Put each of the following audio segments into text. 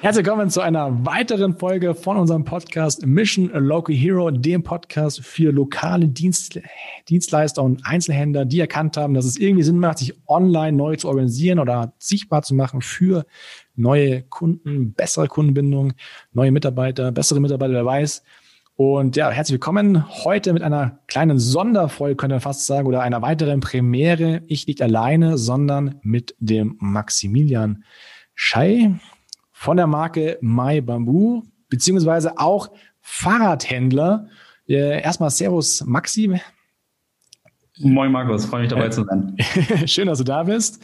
Herzlich willkommen zu einer weiteren Folge von unserem Podcast Mission a Local Hero, dem Podcast für lokale Dienst, Dienstleister und Einzelhändler, die erkannt haben, dass es irgendwie Sinn macht, sich online neu zu organisieren oder sichtbar zu machen für neue Kunden, bessere Kundenbindung, neue Mitarbeiter, bessere Mitarbeiter, wer weiß. Und ja, herzlich willkommen heute mit einer kleinen Sonderfolge, könnte man fast sagen, oder einer weiteren Premiere. Ich nicht alleine, sondern mit dem Maximilian Schei von der Marke My Bamboo, beziehungsweise auch Fahrradhändler. Äh, erstmal Servus Maxi. Moin Markus, freue mich dabei äh, zu sein. Schön, dass du da bist.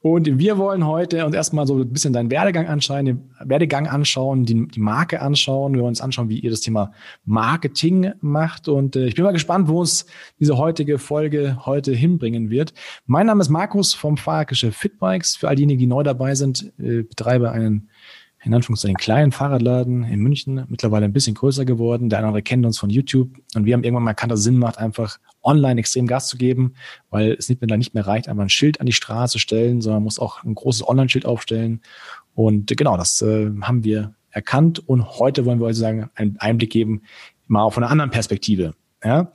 Und wir wollen heute uns erstmal so ein bisschen deinen Werdegang anschauen, den Werdegang anschauen, die, die Marke anschauen. Wir wollen uns anschauen, wie ihr das Thema Marketing macht. Und äh, ich bin mal gespannt, wo uns diese heutige Folge heute hinbringen wird. Mein Name ist Markus vom Fahrradgeschäft Fitbikes. Für all diejenigen, die neu dabei sind, äh, betreibe einen in Anführungszeichen kleinen Fahrradladen in München, mittlerweile ein bisschen größer geworden. Der andere kennt uns von YouTube und wir haben irgendwann mal erkannt, dass es Sinn macht, einfach online extrem Gas zu geben, weil es nicht mehr, nicht mehr reicht, einfach ein Schild an die Straße stellen, sondern man muss auch ein großes Online-Schild aufstellen. Und genau, das äh, haben wir erkannt und heute wollen wir euch sagen, einen Einblick geben, mal auf einer anderen Perspektive. Ja?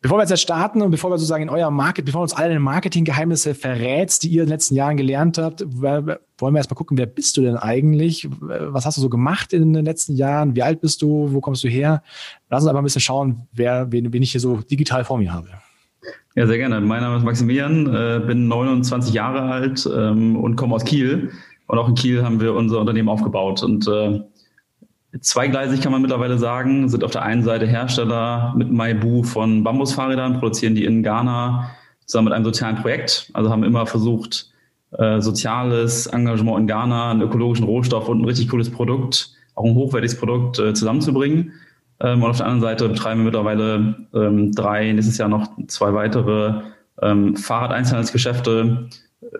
Bevor wir jetzt starten und bevor wir sozusagen in euer Market, bevor uns alle Marketinggeheimnisse verrätst, die ihr in den letzten Jahren gelernt habt, wollen wir erstmal gucken, wer bist du denn eigentlich? Was hast du so gemacht in den letzten Jahren? Wie alt bist du? Wo kommst du her? Lass uns einfach ein bisschen schauen, wer, wen, wen ich hier so digital vor mir habe. Ja, sehr gerne. Mein Name ist Maximilian, äh, bin 29 Jahre alt ähm, und komme aus Kiel. Und auch in Kiel haben wir unser Unternehmen aufgebaut. Und äh, Zweigleisig kann man mittlerweile sagen, sind auf der einen Seite Hersteller mit Maibu von Bambusfahrrädern, produzieren die in Ghana zusammen mit einem sozialen Projekt. Also haben immer versucht, äh, soziales Engagement in Ghana, einen ökologischen Rohstoff und ein richtig cooles Produkt, auch ein hochwertiges Produkt äh, zusammenzubringen. Ähm, und auf der anderen Seite betreiben wir mittlerweile ähm, drei, nächstes Jahr noch zwei weitere ähm, Fahrradeinzelhandelsgeschäfte,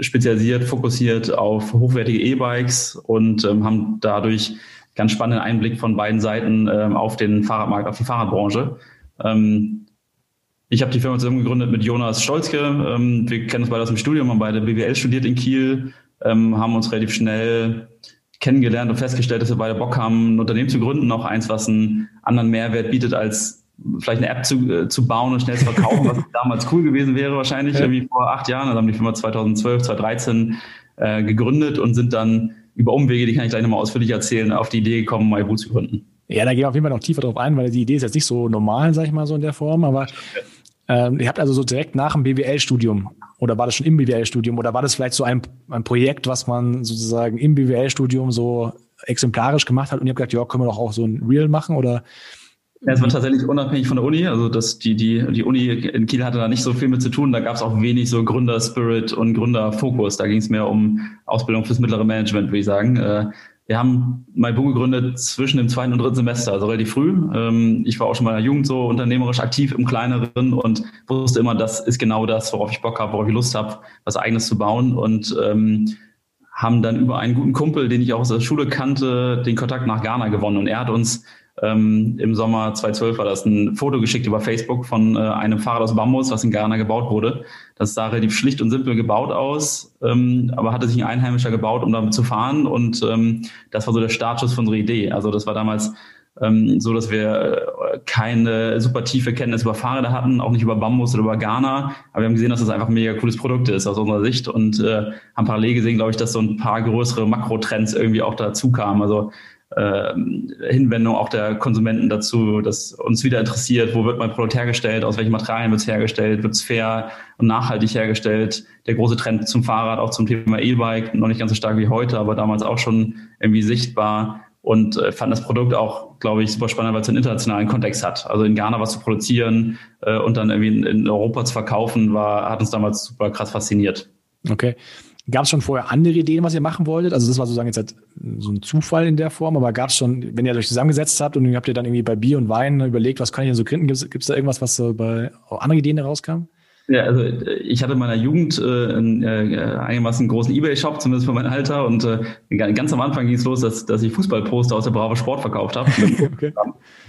spezialisiert, fokussiert auf hochwertige E-Bikes und ähm, haben dadurch ganz spannenden Einblick von beiden Seiten ähm, auf den Fahrradmarkt, auf die Fahrradbranche. Ähm, ich habe die Firma zusammen gegründet mit Jonas Stolzke. Ähm, wir kennen uns beide aus dem Studium, haben beide BWL studiert in Kiel, ähm, haben uns relativ schnell kennengelernt und festgestellt, dass wir beide Bock haben, ein Unternehmen zu gründen, auch eins, was einen anderen Mehrwert bietet, als vielleicht eine App zu, äh, zu bauen und schnell zu verkaufen, was damals cool gewesen wäre wahrscheinlich, ja. irgendwie vor acht Jahren. Also haben die Firma 2012, 2013 äh, gegründet und sind dann über Umwege, die kann ich gleich nochmal ausführlich erzählen, auf die Idee gekommen, MyBoo zu gründen. Ja, da gehen wir auf jeden Fall noch tiefer drauf ein, weil die Idee ist jetzt nicht so normal, sag ich mal so in der Form, aber ähm, ihr habt also so direkt nach dem BWL-Studium oder war das schon im BWL-Studium oder war das vielleicht so ein, ein Projekt, was man sozusagen im BWL-Studium so exemplarisch gemacht hat und ihr habt gesagt, ja, können wir doch auch so ein Real machen oder ja, es war tatsächlich unabhängig von der Uni. Also das, die, die, die Uni in Kiel hatte da nicht so viel mit zu tun. Da gab es auch wenig so Gründerspirit und Gründerfokus. Da ging es mehr um Ausbildung fürs mittlere Management, würde ich sagen. Äh, wir haben MyBoo gegründet zwischen dem zweiten und dritten Semester, also relativ früh. Ähm, ich war auch schon mal in der Jugend so unternehmerisch aktiv im Kleineren und wusste immer, das ist genau das, worauf ich Bock habe, worauf ich Lust habe, was eigenes zu bauen. Und ähm, haben dann über einen guten Kumpel, den ich auch aus der Schule kannte, den Kontakt nach Ghana gewonnen. Und er hat uns ähm, Im Sommer 2012 war das ein Foto geschickt über Facebook von äh, einem Fahrrad aus Bambus, was in Ghana gebaut wurde. Das sah relativ schlicht und simpel gebaut aus, ähm, aber hatte sich ein Einheimischer gebaut, um damit zu fahren. Und ähm, das war so der Startschuss von unserer Idee. Also das war damals ähm, so, dass wir äh, keine super tiefe Kenntnis über Fahrräder hatten, auch nicht über Bambus oder über Ghana. Aber wir haben gesehen, dass das einfach ein mega cooles Produkt ist aus unserer Sicht und äh, haben parallel gesehen, glaube ich, dass so ein paar größere Makrotrends irgendwie auch dazu kamen. Also äh, Hinwendung auch der Konsumenten dazu, dass uns wieder interessiert, wo wird mein Produkt hergestellt, aus welchen Materialien wird es hergestellt, wird es fair und nachhaltig hergestellt. Der große Trend zum Fahrrad, auch zum Thema E-Bike, noch nicht ganz so stark wie heute, aber damals auch schon irgendwie sichtbar und äh, fand das Produkt auch, glaube ich, super spannend, weil es einen internationalen Kontext hat. Also in Ghana was zu produzieren äh, und dann irgendwie in, in Europa zu verkaufen, war, hat uns damals super krass fasziniert. Okay. Gab es schon vorher andere Ideen, was ihr machen wolltet? Also das war sozusagen jetzt halt so ein Zufall in der Form, aber gab es schon, wenn ihr euch zusammengesetzt habt und habt ihr dann irgendwie bei Bier und Wein überlegt, was kann ich denn so gründen? Gibt es da irgendwas, was so bei andere Ideen herauskam? Ja, also ich hatte in meiner Jugend äh, einen äh, einigermaßen großen Ebay-Shop, zumindest für mein Alter. Und äh, ganz am Anfang ging es los, dass, dass ich Fußballposter aus der Bravo Sport verkauft habe. okay.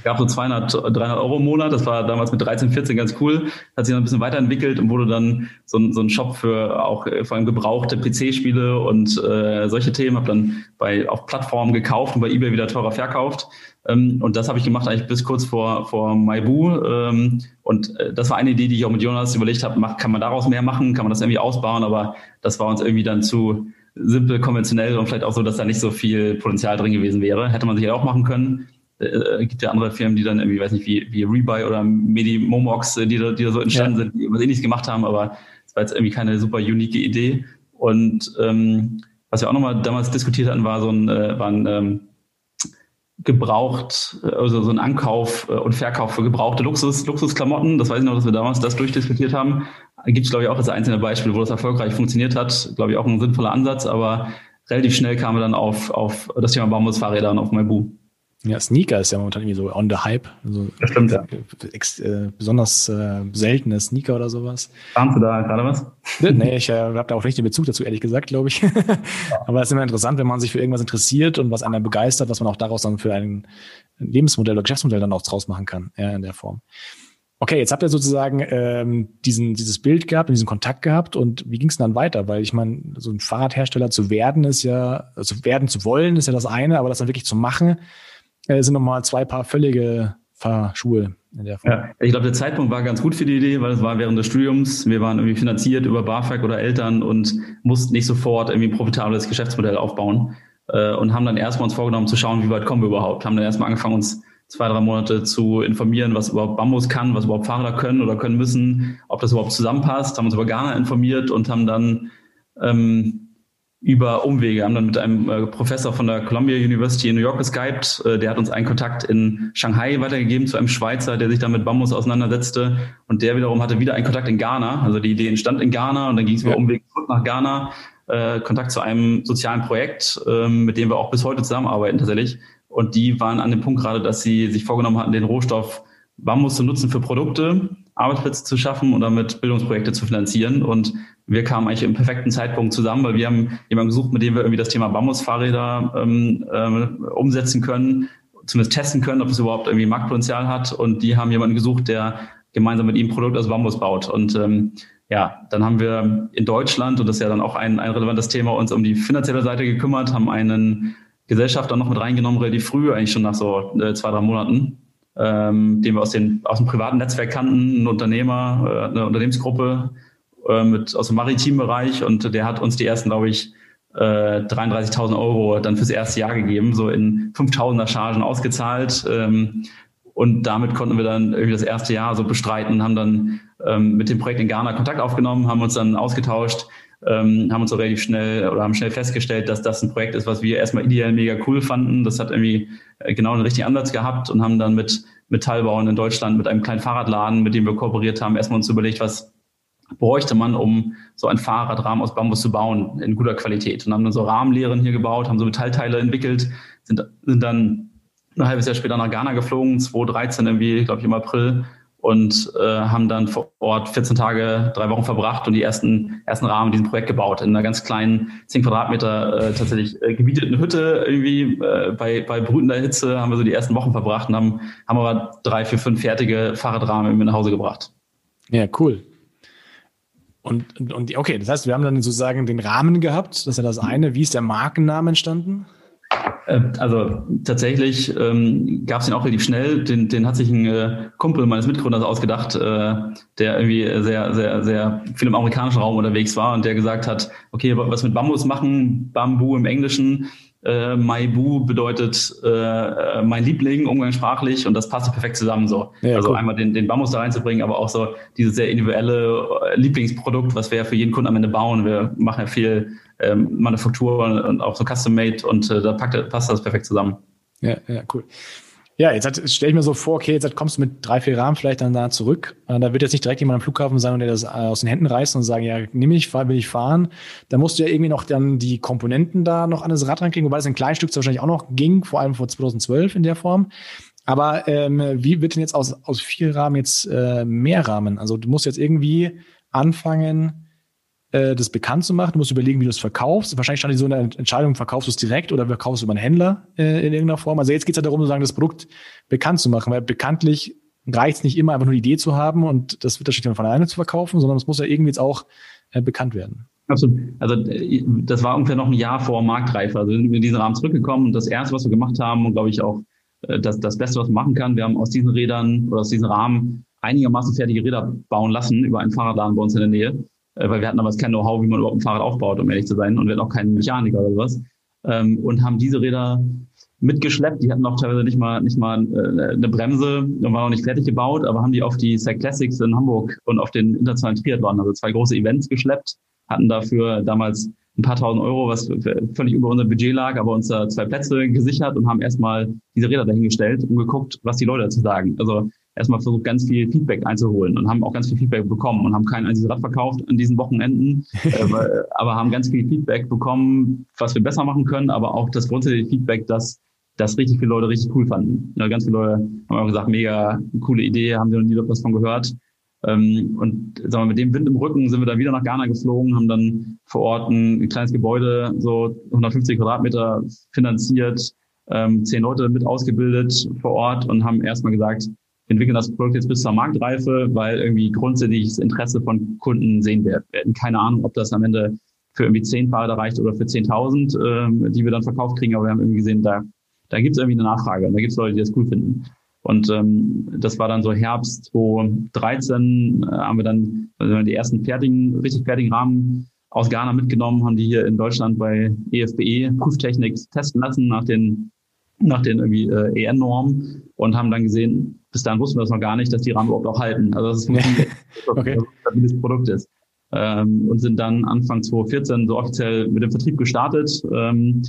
Gab so 200, 300 Euro im Monat. Das war damals mit 13, 14 ganz cool. Hat sich dann ein bisschen weiterentwickelt und wurde dann so ein, so ein Shop für auch äh, vor allem gebrauchte PC-Spiele und äh, solche Themen. Habe dann bei auf Plattformen gekauft und bei eBay wieder teurer verkauft. Ähm, und das habe ich gemacht eigentlich bis kurz vor, vor Maibu. Ähm, und äh, das war eine Idee, die ich auch mit Jonas überlegt habe, kann man daraus mehr machen, kann man das irgendwie ausbauen, aber das war uns irgendwie dann zu simpel, konventionell und vielleicht auch so, dass da nicht so viel Potenzial drin gewesen wäre. Hätte man sich ja auch machen können. Äh, äh gibt ja andere Firmen, die dann irgendwie, weiß nicht, wie, wie Rebuy oder Medi Momox, äh, die da, die da so entstanden ja. sind, die was ähnliches gemacht haben, aber es war jetzt irgendwie keine super unique Idee. Und ähm, was wir auch nochmal damals diskutiert hatten, war so ein, äh, war ein ähm, gebraucht, also so ein Ankauf äh, und Verkauf für gebrauchte Luxus, Luxusklamotten. Das weiß ich noch, dass wir damals das durchdiskutiert haben. Gibt es, glaube ich, auch als einzelne Beispiel, wo das erfolgreich funktioniert hat. Glaube ich, auch ein sinnvoller Ansatz, aber relativ schnell kamen wir dann auf, auf das Thema Bambusfahrräder und auf Maibu. Ja, Sneaker ist ja momentan irgendwie so on the hype. Also das stimmt, ja. Äh, besonders äh, seltene Sneaker oder sowas. Ahnst du da gerade was? nee, ich äh, habe da auch nicht den Bezug dazu, ehrlich gesagt, glaube ich. Aber es ist immer interessant, wenn man sich für irgendwas interessiert und was einen begeistert, was man auch daraus dann für ein Lebensmodell oder Geschäftsmodell dann auch draus machen kann, ja, in der Form. Okay, jetzt habt ihr sozusagen ähm, diesen, dieses Bild gehabt und diesen Kontakt gehabt und wie ging es dann weiter? Weil ich meine, so ein Fahrradhersteller zu werden ist ja, also werden zu wollen ist ja das eine, aber das dann wirklich zu machen, äh, sind nochmal zwei Paar völlige Fahrschuhe in der Form. Ja, ich glaube, der Zeitpunkt war ganz gut für die Idee, weil es war während des Studiums. Wir waren irgendwie finanziert über BAföG oder Eltern und mussten nicht sofort irgendwie ein profitables Geschäftsmodell aufbauen äh, und haben dann erstmal uns vorgenommen zu schauen, wie weit kommen wir überhaupt. Haben dann erstmal angefangen, uns zwei, drei Monate zu informieren, was überhaupt Bambus kann, was überhaupt Fahrräder können oder können müssen, ob das überhaupt zusammenpasst, haben uns über Ghana informiert und haben dann ähm, über Umwege. Wir haben dann mit einem äh, Professor von der Columbia University in New York geskypt. Äh, der hat uns einen Kontakt in Shanghai weitergegeben zu einem Schweizer, der sich da mit Bambus auseinandersetzte. Und der wiederum hatte wieder einen Kontakt in Ghana. Also die Idee entstand in Ghana und dann ging es über Umwege zurück nach Ghana. Äh, Kontakt zu einem sozialen Projekt, ähm, mit dem wir auch bis heute zusammenarbeiten tatsächlich. Und die waren an dem Punkt gerade, dass sie sich vorgenommen hatten, den Rohstoff Bambus zu nutzen für Produkte, Arbeitsplätze zu schaffen und damit Bildungsprojekte zu finanzieren. Und wir kamen eigentlich im perfekten Zeitpunkt zusammen, weil wir haben jemanden gesucht, mit dem wir irgendwie das Thema Bambusfahrräder ähm, äh, umsetzen können, zumindest testen können, ob es überhaupt irgendwie Marktpotenzial hat. Und die haben jemanden gesucht, der gemeinsam mit ihm ein Produkt aus Bambus baut. Und ähm, ja, dann haben wir in Deutschland, und das ist ja dann auch ein, ein relevantes Thema, uns um die finanzielle Seite gekümmert, haben einen Gesellschafter noch mit reingenommen, relativ früh, eigentlich schon nach so äh, zwei, drei Monaten, ähm, den wir aus, den, aus dem privaten Netzwerk kannten, ein Unternehmer, äh, eine Unternehmensgruppe, äh, mit, aus dem Maritimbereich und der hat uns die ersten, glaube ich, äh, 33.000 Euro dann fürs erste Jahr gegeben, so in 5.000er Chargen ausgezahlt. Ähm, und damit konnten wir dann irgendwie das erste Jahr so bestreiten, haben dann ähm, mit dem Projekt in Ghana Kontakt aufgenommen, haben uns dann ausgetauscht, ähm, haben uns so relativ schnell oder haben schnell festgestellt, dass das ein Projekt ist, was wir erstmal ideell mega cool fanden. Das hat irgendwie äh, genau den richtigen Ansatz gehabt und haben dann mit Metallbauern in Deutschland, mit einem kleinen Fahrradladen, mit dem wir kooperiert haben, erstmal uns überlegt, was bräuchte man, um so ein Fahrradrahmen aus Bambus zu bauen in guter Qualität. Und haben dann so Rahmenlehren hier gebaut, haben so Metallteile entwickelt, sind, sind dann ein halbes Jahr später nach Ghana geflogen, 2013 irgendwie, glaube ich, im April, und äh, haben dann vor Ort 14 Tage, drei Wochen verbracht und die ersten, ersten Rahmen diesem Projekt gebaut. In einer ganz kleinen 10 Quadratmeter äh, tatsächlich äh, gebieteten Hütte irgendwie äh, bei, bei brütender Hitze haben wir so die ersten Wochen verbracht und haben, haben aber drei, vier, fünf fertige Fahrradrahmen irgendwie nach Hause gebracht. Ja, cool. Und, und okay, das heißt, wir haben dann sozusagen den Rahmen gehabt, das ist ja das eine. Wie ist der Markenname entstanden? Äh, also tatsächlich ähm, gab es den auch relativ schnell. Den, den hat sich ein äh, Kumpel meines Mitgründers ausgedacht, äh, der irgendwie sehr, sehr, sehr viel im amerikanischen Raum unterwegs war und der gesagt hat, okay, was mit Bambus machen, Bambu im Englischen, äh, Maibu bedeutet äh, äh, mein Liebling umgangssprachlich und das passt perfekt zusammen so. Ja, also cool. einmal den, den Bambus da reinzubringen, aber auch so dieses sehr individuelle äh, Lieblingsprodukt, was wir ja für jeden Kunden am Ende bauen. Wir machen ja viel ähm, Manufaktur und auch so Custom-Made und äh, da packt, passt das perfekt zusammen. Ja, ja, cool. Ja, jetzt stelle ich mir so vor, okay, jetzt kommst du mit drei, vier Rahmen vielleicht dann da zurück. Äh, da wird jetzt nicht direkt jemand am Flughafen sein und der das äh, aus den Händen reißt und sagen, ja, nimm ich, will ich fahren. Da musst du ja irgendwie noch dann die Komponenten da noch an das Rad rankriegen, wobei das in Kleinstück wahrscheinlich auch noch ging, vor allem vor 2012 in der Form. Aber ähm, wie wird denn jetzt aus, aus vier Rahmen jetzt äh, mehr Rahmen? Also du musst jetzt irgendwie anfangen, äh, das bekannt zu machen. Du musst überlegen, wie du es verkaufst. Wahrscheinlich stand so eine Entscheidung, verkaufst du es direkt oder verkaufst du über einen Händler äh, in irgendeiner Form. Also jetzt geht es ja darum, sozusagen das Produkt bekannt zu machen, weil bekanntlich reicht es nicht immer, einfach nur die Idee zu haben und das wird wahrscheinlich von alleine zu verkaufen, sondern es muss ja irgendwie jetzt auch äh, bekannt werden. Absolut. Also äh, das war ungefähr noch ein Jahr vor Marktreife. Also sind wir in diesen Rahmen zurückgekommen und das erste, was wir gemacht haben und glaube ich auch äh, das, das Beste, was man machen kann, wir haben aus diesen Rädern oder aus diesen Rahmen einigermaßen fertige Räder bauen lassen über einen Fahrradladen bei uns in der Nähe, äh, weil wir hatten damals kein Know-how, wie man überhaupt ein Fahrrad aufbaut, um ehrlich zu sein, und wir hatten auch keinen Mechaniker oder sowas. Ähm, und haben diese Räder mitgeschleppt. Die hatten auch teilweise nicht mal nicht mal äh, eine Bremse und waren auch nicht fertig gebaut, aber haben die auf die Cyclassics Classics in Hamburg und auf den internationalen Triathlon, also zwei große Events geschleppt, hatten dafür damals ein paar tausend Euro, was völlig über unser Budget lag, aber uns da zwei Plätze gesichert und haben erstmal diese Räder dahingestellt und geguckt, was die Leute dazu sagen. Also erstmal versucht, ganz viel Feedback einzuholen und haben auch ganz viel Feedback bekommen und haben kein einziges Rad verkauft an diesen Wochenenden, äh, aber haben ganz viel Feedback bekommen, was wir besser machen können, aber auch das grundsätzliche Feedback, dass das richtig viele Leute richtig cool fanden. Ja, ganz viele Leute haben auch gesagt, mega coole Idee, haben sie noch nie was von gehört. Ähm, und sagen wir, mit dem Wind im Rücken sind wir dann wieder nach Ghana geflogen, haben dann vor Ort ein, kleines Gebäude, so 150 Quadratmeter finanziert, ähm, zehn Leute mit ausgebildet vor Ort und haben erstmal gesagt, entwickeln das Produkt jetzt bis zur Marktreife, weil irgendwie grundsätzliches Interesse von Kunden sehen wir. Wir hätten keine Ahnung, ob das am Ende für irgendwie zehn Fahrräder reicht oder für 10.000, ähm, die wir dann verkauft kriegen, aber wir haben irgendwie gesehen, da, da gibt es irgendwie eine Nachfrage und da gibt es Leute, die das cool finden. Und ähm, das war dann so Herbst 2013, äh, haben wir dann also die ersten fertigen, richtig fertigen Rahmen aus Ghana mitgenommen, haben die hier in Deutschland bei EFBE e Prüftechnik testen lassen nach den nach den irgendwie äh, EN-Normen und haben dann gesehen, bis dahin wussten wir das noch gar nicht, dass die Rahmen überhaupt auch halten. Also dass es ein okay. stabiles Produkt ist. Ähm, und sind dann Anfang 2014 so offiziell mit dem Vertrieb gestartet. Ähm,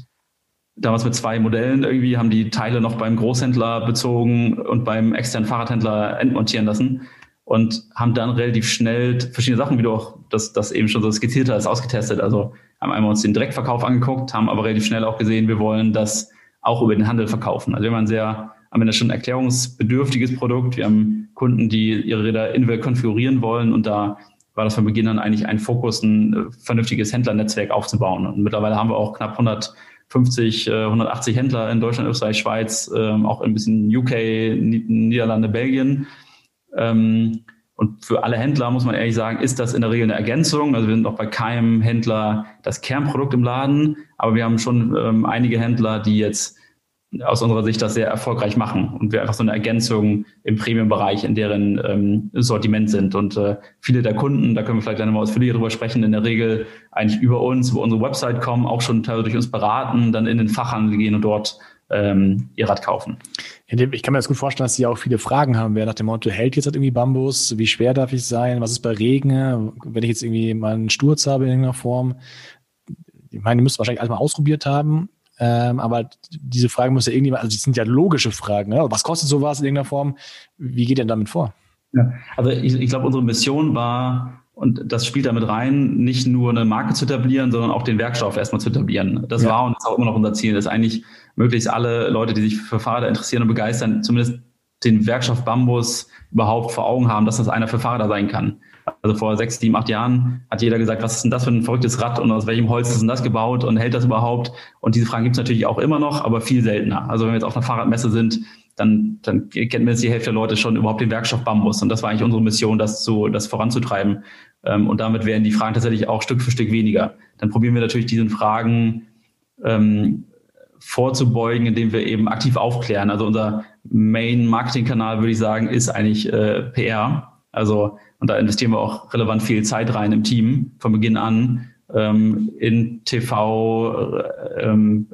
damals mit zwei Modellen irgendwie, haben die Teile noch beim Großhändler bezogen und beim externen Fahrradhändler entmontieren lassen und haben dann relativ schnell verschiedene Sachen, wie du auch das, das eben schon so skizziert hast, ausgetestet. Also haben einmal uns den Direktverkauf angeguckt, haben aber relativ schnell auch gesehen, wir wollen das auch über den Handel verkaufen. Also wir haben ein sehr, am Ende schon ein erklärungsbedürftiges Produkt. Wir haben Kunden, die ihre Räder individuell konfigurieren wollen und da war das von Beginn an eigentlich ein Fokus, ein vernünftiges Händlernetzwerk aufzubauen. Und mittlerweile haben wir auch knapp 100 50, 180 äh, Händler in Deutschland, Österreich, Schweiz, ähm, auch ein bisschen UK, Niederlande, Belgien. Ähm, und für alle Händler muss man ehrlich sagen, ist das in der Regel eine Ergänzung. Also wir sind auch bei keinem Händler das Kernprodukt im Laden, aber wir haben schon ähm, einige Händler, die jetzt aus unserer Sicht das sehr erfolgreich machen und wir einfach so eine Ergänzung im Premium-Bereich in deren ähm, Sortiment sind. Und äh, viele der Kunden, da können wir vielleicht gleich nochmal ausführlicher drüber sprechen, in der Regel eigentlich über uns, über unsere Website kommen, auch schon teilweise durch uns beraten, dann in den Fachhandel gehen und dort ähm, ihr Rad kaufen. Ich kann mir das gut vorstellen, dass sie auch viele Fragen haben wer nach dem Motto, hält jetzt halt irgendwie Bambus? Wie schwer darf ich sein? Was ist bei Regen? Wenn ich jetzt irgendwie mal einen Sturz habe in irgendeiner Form? Ich meine, ihr müsst wahrscheinlich alles mal ausprobiert haben. Ähm, aber diese Fragen muss ja irgendjemand, also die sind ja logische Fragen. Ne? Was kostet sowas in irgendeiner Form? Wie geht ihr damit vor? Ja, also ich, ich glaube, unsere Mission war, und das spielt damit rein, nicht nur eine Marke zu etablieren, sondern auch den Werkstoff erstmal zu etablieren. Das ja. war und ist auch immer noch unser Ziel, dass eigentlich möglichst alle Leute, die sich für Fahrräder interessieren und begeistern, zumindest den Werkstoff Bambus überhaupt vor Augen haben, dass das einer für Fahrräder sein kann. Also vor sechs, sieben, acht Jahren hat jeder gesagt, was ist denn das für ein verrücktes Rad und aus welchem Holz ist denn das gebaut und hält das überhaupt? Und diese Fragen gibt es natürlich auch immer noch, aber viel seltener. Also wenn wir jetzt auf einer Fahrradmesse sind, dann, dann kennt mir jetzt die Hälfte der Leute schon überhaupt den Werkstoff Bambus. Und das war eigentlich unsere Mission, das, zu, das voranzutreiben. Ähm, und damit werden die Fragen tatsächlich auch Stück für Stück weniger. Dann probieren wir natürlich diesen Fragen ähm, vorzubeugen, indem wir eben aktiv aufklären. Also unser Main-Marketing-Kanal, würde ich sagen, ist eigentlich äh, PR. Also und da investieren wir auch relevant viel Zeit rein im Team von Beginn an ähm, in TV, äh, ähm,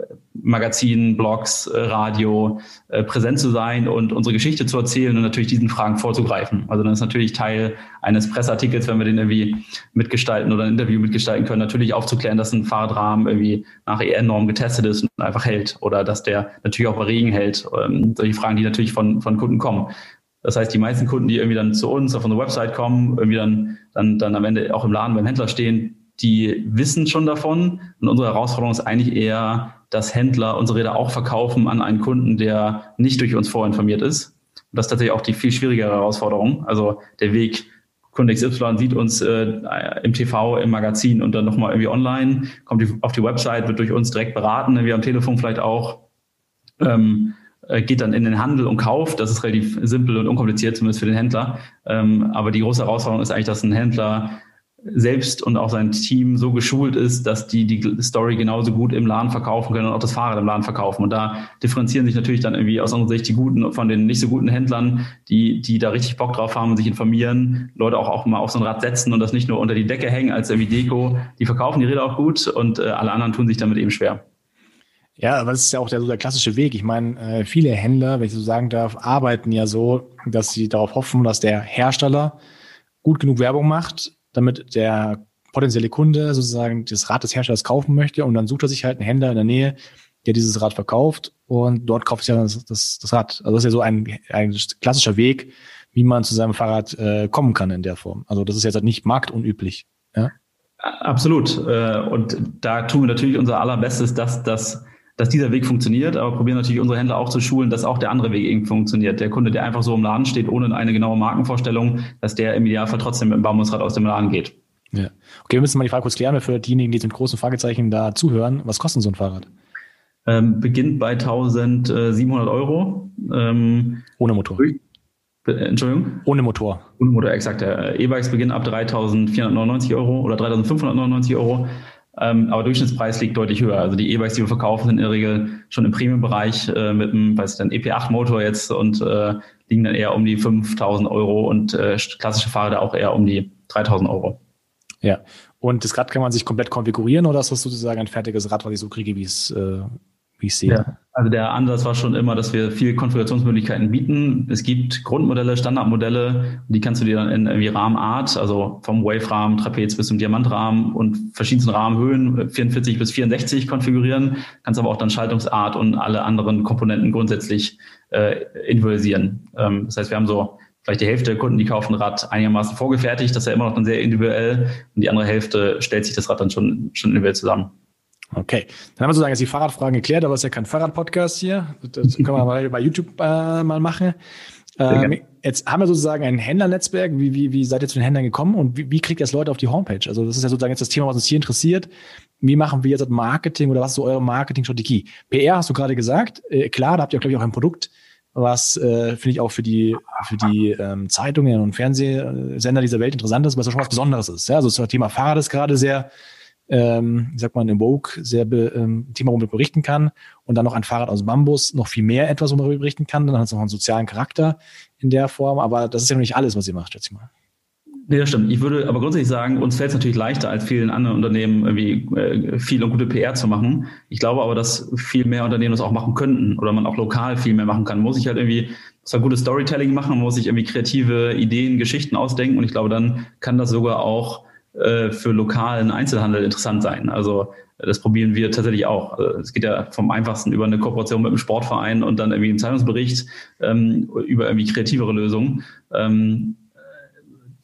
Magazinen, Blogs, äh, Radio äh, präsent zu sein und unsere Geschichte zu erzählen und natürlich diesen Fragen vorzugreifen. Also dann ist natürlich Teil eines Presseartikels, wenn wir den irgendwie mitgestalten oder ein Interview mitgestalten können, natürlich aufzuklären, dass ein Fahrradrahmen irgendwie nach EN-Norm getestet ist und einfach hält oder dass der natürlich auch bei Regen hält. Ähm, solche Fragen, die natürlich von, von Kunden kommen. Das heißt, die meisten Kunden, die irgendwie dann zu uns auf unsere Website kommen, irgendwie dann, dann, dann am Ende auch im Laden beim Händler stehen, die wissen schon davon. Und unsere Herausforderung ist eigentlich eher, dass Händler unsere Räder auch verkaufen an einen Kunden, der nicht durch uns vorinformiert ist. Und das ist tatsächlich auch die viel schwierigere Herausforderung. Also der Weg Kunde XY sieht uns äh, im TV, im Magazin und dann nochmal irgendwie online, kommt auf die Website, wird durch uns direkt beraten, wie am Telefon vielleicht auch, ähm, äh, geht dann in den Handel und kauft. Das ist relativ simpel und unkompliziert, zumindest für den Händler. Ähm, aber die große Herausforderung ist eigentlich, dass ein Händler selbst und auch sein Team so geschult ist, dass die die Story genauso gut im Laden verkaufen können und auch das Fahrrad im Laden verkaufen. Und da differenzieren sich natürlich dann irgendwie aus unserer Sicht die guten von den nicht so guten Händlern, die, die da richtig Bock drauf haben und sich informieren, Leute auch, auch mal auf so ein Rad setzen und das nicht nur unter die Decke hängen als irgendwie Deko. Die verkaufen die Räder auch gut und äh, alle anderen tun sich damit eben schwer. Ja, aber das ist ja auch der, so der klassische Weg. Ich meine, äh, viele Händler, wenn ich so sagen darf, arbeiten ja so, dass sie darauf hoffen, dass der Hersteller gut genug Werbung macht, damit der potenzielle Kunde sozusagen das Rad des Herstellers kaufen möchte und dann sucht er sich halt einen Händler in der Nähe, der dieses Rad verkauft und dort kauft er das, das, das Rad. Also das ist ja so ein, ein klassischer Weg, wie man zu seinem Fahrrad äh, kommen kann in der Form. Also das ist jetzt halt nicht marktunüblich. Ja? Absolut. Äh, und da tun wir natürlich unser allerbestes, dass das dass dieser Weg funktioniert, aber probieren natürlich unsere Händler auch zu schulen, dass auch der andere Weg irgendwie funktioniert. Der Kunde, der einfach so im Laden steht, ohne eine genaue Markenvorstellung, dass der im Idealfall trotzdem mit dem Baumhausrad aus dem Laden geht. Ja. Okay, wir müssen mal die Frage kurz klären, für diejenigen, die mit großen Fragezeichen da zuhören. Was kostet so ein Fahrrad? Ähm, beginnt bei 1700 Euro. Ähm, Ohne Motor. Entschuldigung? Ohne Motor. Ohne Motor, exakt. E-Bikes beginnen ab 3.499 Euro oder 3.599 Euro. Ähm, aber Durchschnittspreis liegt deutlich höher. Also die E-Bikes, die wir verkaufen, sind in der Regel schon im Premium-Bereich äh, mit einem, weiß ich dann, EP8-Motor jetzt und äh, liegen dann eher um die 5.000 Euro und äh, klassische Fahrräder auch eher um die 3.000 Euro. Ja. Und das Rad kann man sich komplett konfigurieren oder ist das sozusagen ein fertiges Rad, was ich so kriege, wie es äh, wie ich sehe. Ja, also der Ansatz war schon immer, dass wir viele Konfigurationsmöglichkeiten bieten. Es gibt Grundmodelle, Standardmodelle, die kannst du dir dann in irgendwie Rahmenart, also vom Wave-Rahmen, Trapez bis zum Diamantrahmen und verschiedensten Rahmenhöhen, 44 bis 64 konfigurieren, kannst aber auch dann Schaltungsart und alle anderen Komponenten grundsätzlich äh, individualisieren. Ähm, das heißt, wir haben so vielleicht die Hälfte der Kunden, die kaufen ein Rad einigermaßen vorgefertigt, das ist ja immer noch dann sehr individuell und die andere Hälfte stellt sich das Rad dann schon, schon individuell zusammen. Okay, dann haben wir sozusagen jetzt die Fahrradfragen geklärt, aber es ist ja kein Fahrradpodcast hier. Das können wir mal bei YouTube äh, mal machen. Ähm, jetzt haben wir sozusagen ein Händlernetzwerk. Wie, wie, wie seid ihr zu den Händlern gekommen und wie, wie kriegt ihr das Leute auf die Homepage? Also das ist ja sozusagen jetzt das Thema, was uns hier interessiert. Wie machen wir jetzt Marketing oder was ist so eure Marketingstrategie? PR hast du gerade gesagt. Äh, klar, da habt ihr, glaube ich, auch ein Produkt, was äh, finde ich auch für die für die ähm, Zeitungen und Fernsehsender dieser Welt interessant ist, was schon was Besonderes ist. Ja, also das Thema Fahrrad ist gerade sehr ähm, sagt man, im Vogue sehr be, ähm, Thema, worüber berichten kann und dann noch ein Fahrrad aus Bambus, noch viel mehr etwas, worüber berichten kann. Dann hat es noch einen sozialen Charakter in der Form, aber das ist ja noch nicht alles, was ihr macht, schätze ich mal. Nee, das stimmt. Ich würde aber grundsätzlich sagen, uns fällt es natürlich leichter, als vielen anderen Unternehmen irgendwie äh, viel und gute PR zu machen. Ich glaube aber, dass viel mehr Unternehmen das auch machen könnten oder man auch lokal viel mehr machen kann. Muss ich halt irgendwie zwar gutes Storytelling machen, muss ich irgendwie kreative Ideen, Geschichten ausdenken und ich glaube, dann kann das sogar auch äh, für lokalen Einzelhandel interessant sein. Also das probieren wir tatsächlich auch. Also, es geht ja vom einfachsten über eine Kooperation mit einem Sportverein und dann irgendwie einen Zeitungsbericht ähm, über irgendwie kreativere Lösungen. Ähm,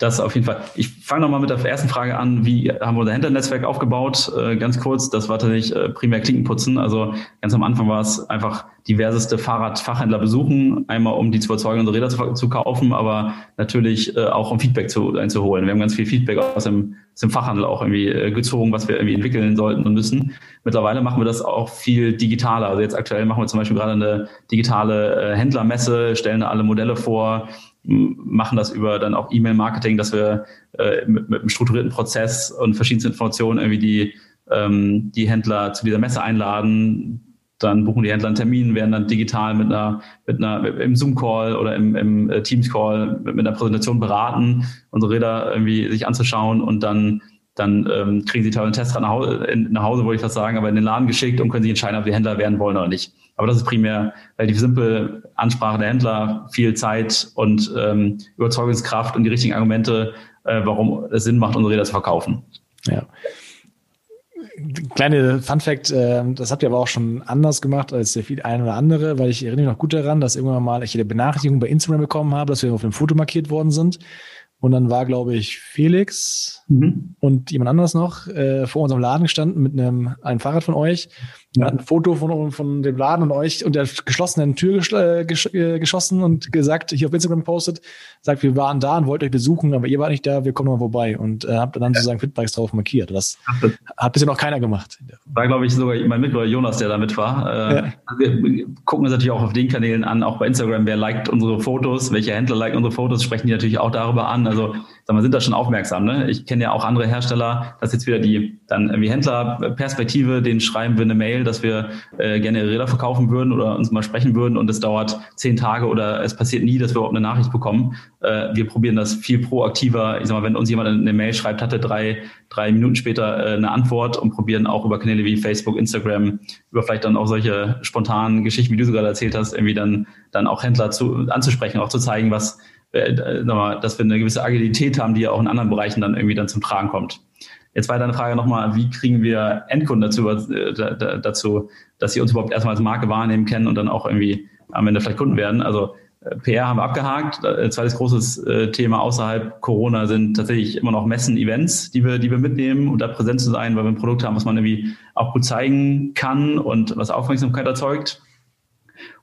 das auf jeden Fall. Ich fange nochmal mit der ersten Frage an. Wie haben wir unser Händlernetzwerk aufgebaut? Äh, ganz kurz, das war tatsächlich äh, primär Klinkenputzen. Also ganz am Anfang war es einfach diverseste Fahrradfachhändler besuchen, einmal um die zu überzeugen, unsere Räder zu, zu kaufen, aber natürlich äh, auch um Feedback zu, einzuholen. Wir haben ganz viel Feedback aus dem, aus dem Fachhandel auch irgendwie äh, gezogen, was wir irgendwie entwickeln sollten und müssen. Mittlerweile machen wir das auch viel digitaler. Also jetzt aktuell machen wir zum Beispiel gerade eine digitale äh, Händlermesse, stellen alle Modelle vor, machen das über dann auch E-Mail-Marketing, dass wir äh, mit, mit einem strukturierten Prozess und verschiedensten Informationen irgendwie die, ähm, die Händler zu dieser Messe einladen. Dann buchen die Händler einen Termin, werden dann digital mit einer, mit einer im Zoom-Call oder im, im äh, Teams-Call mit, mit einer Präsentation beraten, unsere Räder irgendwie sich anzuschauen und dann dann ähm, kriegen sie teilweise einen Testrad nach Hause, nach Hause, wollte ich fast sagen, aber in den Laden geschickt und können sich entscheiden, ob sie Händler werden wollen oder nicht. Aber das ist primär relativ simpel. Ansprache der Händler, viel Zeit und ähm, Überzeugungskraft und die richtigen Argumente, äh, warum es Sinn macht, unsere Räder zu verkaufen. Ja. Kleine Fun Fact, äh, das habt ihr aber auch schon anders gemacht als der viel ein oder andere, weil ich erinnere mich noch gut daran, dass irgendwann mal ich eine Benachrichtigung bei Instagram bekommen habe, dass wir auf dem Foto markiert worden sind. Und dann war, glaube ich, Felix mhm. und jemand anderes noch äh, vor unserem Laden gestanden mit einem, einem Fahrrad von euch Er hat ein Foto von, von dem Laden und euch und der geschlossenen Tür gesch äh, gesch äh, geschossen und gesagt, hier auf Instagram gepostet, sagt, wir waren da und wollten euch besuchen, aber ihr wart nicht da, wir kommen mal vorbei und äh, habt dann sozusagen Fitbikes drauf markiert. Das hat bisher noch keiner gemacht. War, glaube ich, sogar mein Mitbruder Jonas, der da mit war. Äh, ja. also wir gucken uns natürlich auch auf den Kanälen an, auch bei Instagram, wer liked unsere Fotos, welche Händler liken unsere Fotos, sprechen die natürlich auch darüber an. Also sag mal, sind da schon aufmerksam. Ne? Ich kenne ja auch andere Hersteller, das ist jetzt wieder die dann irgendwie Händlerperspektive, denen schreiben wir eine Mail, dass wir äh, gerne ihre Räder verkaufen würden oder uns mal sprechen würden und es dauert zehn Tage oder es passiert nie, dass wir überhaupt eine Nachricht bekommen. Äh, wir probieren das viel proaktiver. Ich sag mal, wenn uns jemand eine Mail schreibt, hatte drei, drei Minuten später äh, eine Antwort und probieren auch über Kanäle wie Facebook, Instagram, über vielleicht dann auch solche spontanen Geschichten, wie du so gerade erzählt hast, irgendwie dann, dann auch Händler zu, anzusprechen, auch zu zeigen, was, äh, dass wir eine gewisse Agilität haben, die ja auch in anderen Bereichen dann irgendwie dann zum Tragen kommt. Jetzt war deine Frage nochmal, wie kriegen wir Endkunden dazu, äh, dazu, dass sie uns überhaupt erstmal als Marke wahrnehmen kennen und dann auch irgendwie am Ende vielleicht Kunden werden? Also äh, PR haben wir abgehakt. Äh, zweites großes Thema außerhalb Corona sind tatsächlich immer noch Messen, Events, die wir, die wir mitnehmen, um da präsent zu sein, weil wir ein Produkt haben, was man irgendwie auch gut zeigen kann und was Aufmerksamkeit erzeugt.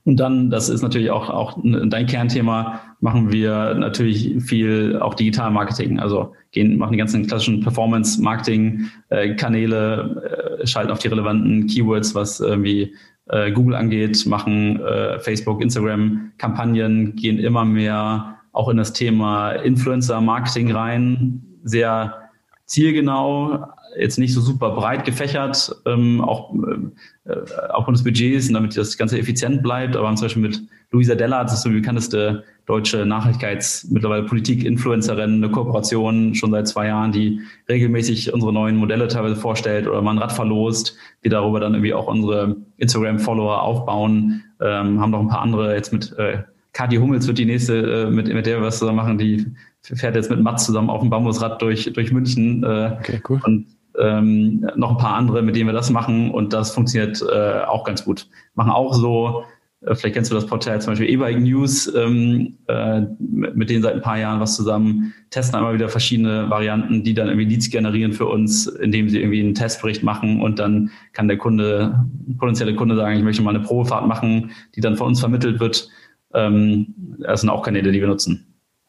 Und dann, das ist natürlich auch, auch dein Kernthema, machen wir natürlich viel auch Digital Marketing. Also gehen, machen die ganzen klassischen Performance-Marketing-Kanäle, äh, schalten auf die relevanten Keywords, was irgendwie äh, Google angeht, machen äh, Facebook, Instagram-Kampagnen, gehen immer mehr auch in das Thema Influencer-Marketing rein, sehr zielgenau, jetzt nicht so super breit gefächert, ähm, auch äh, aufgrund des Budgets und damit das Ganze effizient bleibt. Aber haben zum Beispiel mit Luisa Della, das ist so die bekannteste deutsche Nachhaltigkeits-, mittlerweile Politik-Influencerin, eine Kooperation schon seit zwei Jahren, die regelmäßig unsere neuen Modelle teilweise vorstellt oder mal ein Rad verlost, die darüber dann irgendwie auch unsere Instagram-Follower aufbauen. Ähm, haben noch ein paar andere jetzt mit äh, Kathi Hummels wird die nächste, äh, mit, mit der wir was zusammen machen, die fährt jetzt mit Mats zusammen auf dem Bambusrad durch, durch München. Äh, okay, cool. Und ähm, noch ein paar andere, mit denen wir das machen und das funktioniert äh, auch ganz gut. Machen auch so, äh, vielleicht kennst du das Portal zum Beispiel E-Bike News, ähm, äh, mit denen seit ein paar Jahren was zusammen, testen einmal wieder verschiedene Varianten, die dann irgendwie Leads generieren für uns, indem sie irgendwie einen Testbericht machen und dann kann der Kunde, potenzielle Kunde sagen, ich möchte mal eine Probefahrt machen, die dann von uns vermittelt wird. Ähm, das sind auch Kanäle, die wir nutzen.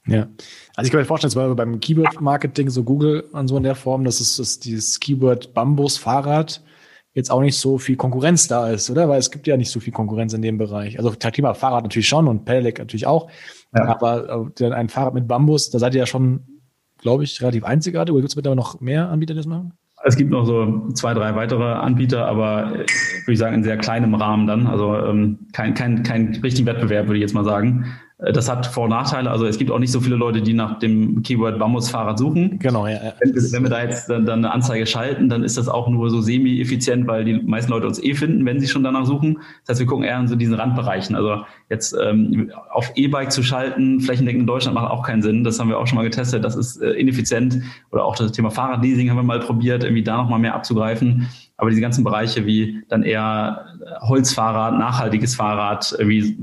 Ja. Also ich kann mir vorstellen, es war beim Keyword-Marketing, so Google und so in der Form, dass es dass dieses Keyword Bambus Fahrrad jetzt auch nicht so viel Konkurrenz da ist, oder? Weil es gibt ja nicht so viel Konkurrenz in dem Bereich. Also Thema Fahrrad natürlich schon und Pedelec natürlich auch. Ja. Aber äh, ein Fahrrad mit Bambus, da seid ihr ja schon, glaube ich, relativ einzigartig. Oder gibt es mittlerweile noch mehr Anbieter, die das machen? Es gibt noch so zwei, drei weitere Anbieter, aber würde ich sagen, in sehr kleinem Rahmen dann. Also ähm, kein, kein, kein richtigen Wettbewerb, würde ich jetzt mal sagen. Äh, das hat Vor- und Nachteile. Also es gibt auch nicht so viele Leute, die nach dem Keyword Bambusfahrrad suchen. Genau, ja. ja. Wenn, wenn, wir da jetzt dann, dann, eine Anzeige schalten, dann ist das auch nur so semi-effizient, weil die meisten Leute uns eh finden, wenn sie schon danach suchen. Das heißt, wir gucken eher in so diesen Randbereichen. Also jetzt ähm, auf E-Bike zu schalten, flächendeckend in Deutschland macht auch keinen Sinn. Das haben wir auch schon mal getestet. Das ist äh, ineffizient. Oder auch das Thema Fahrradleasing haben wir mal probiert, irgendwie da nochmal mehr abzugreifen. Aber diese ganzen Bereiche wie dann eher Holzfahrrad, nachhaltiges Fahrrad, wie äh,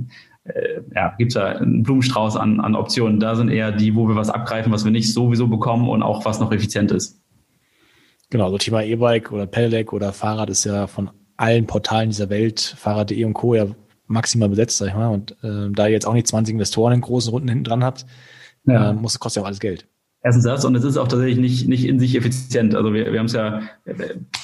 ja, gibt es ja einen Blumenstrauß an, an Optionen. Da sind eher die, wo wir was abgreifen, was wir nicht sowieso bekommen und auch was noch effizient ist. Genau, so Thema E-Bike oder Pedelec oder Fahrrad ist ja von allen Portalen dieser Welt, Fahrrad.de und Co. ja maximal besetzt, sag ich mal. Und äh, da ihr jetzt auch nicht 20 Investoren in großen Runden hinten dran habt, ja. äh, muss, kostet ja auch alles Geld. Erstens das und es ist auch tatsächlich nicht, nicht in sich effizient. Also wir, wir haben es ja,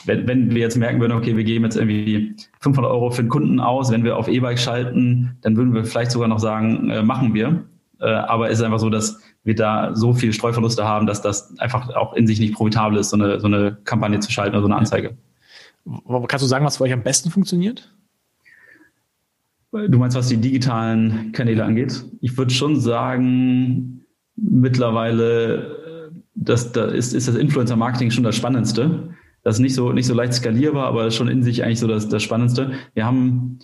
wenn, wenn wir jetzt merken würden, okay, wir geben jetzt irgendwie 500 Euro für den Kunden aus, wenn wir auf E-Bike schalten, dann würden wir vielleicht sogar noch sagen, äh, machen wir. Äh, aber es ist einfach so, dass wir da so viel Streuverluste haben, dass das einfach auch in sich nicht profitabel ist, so eine, so eine Kampagne zu schalten oder so eine Anzeige. Kannst du sagen, was für euch am besten funktioniert? Du meinst, was die digitalen Kanäle angeht? Ich würde schon sagen, mittlerweile, das, da ist, ist das Influencer-Marketing schon das Spannendste. Das ist nicht so, nicht so leicht skalierbar, aber schon in sich eigentlich so das, das Spannendste. Wir haben,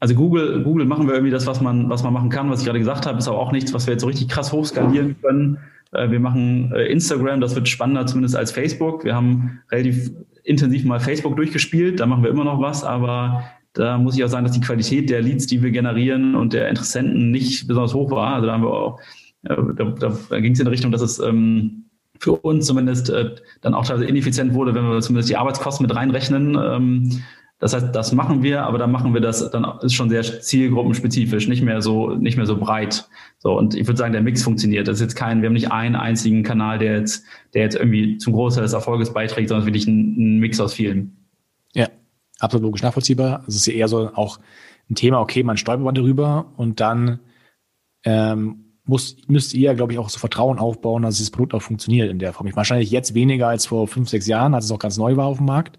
also Google, Google machen wir irgendwie das, was man, was man machen kann, was ich gerade gesagt habe, ist aber auch nichts, was wir jetzt so richtig krass hochskalieren können. Äh, wir machen äh, Instagram, das wird spannender zumindest als Facebook. Wir haben relativ intensiv mal Facebook durchgespielt, da machen wir immer noch was, aber da muss ich auch sagen, dass die Qualität der Leads, die wir generieren und der Interessenten nicht besonders hoch war. Also da haben wir auch da, da, ging es in die Richtung, dass es ähm, für uns zumindest äh, dann auch teilweise ineffizient wurde, wenn wir zumindest die Arbeitskosten mit reinrechnen. Ähm, Das heißt, das machen wir, aber dann machen wir das, dann ist schon sehr zielgruppenspezifisch, nicht mehr so, nicht mehr so breit. So, und ich würde sagen, der Mix funktioniert. Das ist jetzt kein, wir haben nicht einen einzigen Kanal, der jetzt, der jetzt irgendwie zum Großteil des Erfolges beiträgt, sondern wirklich ein, ein Mix aus vielen. Ja, absolut logisch nachvollziehbar. Es ist ja eher so auch ein Thema, okay, man stolpert darüber und dann ähm, muss, müsst ihr, glaube ich, auch so Vertrauen aufbauen, dass dieses Produkt auch funktioniert in der Form. Wahrscheinlich jetzt weniger als vor fünf, sechs Jahren, als es auch ganz neu war auf dem Markt.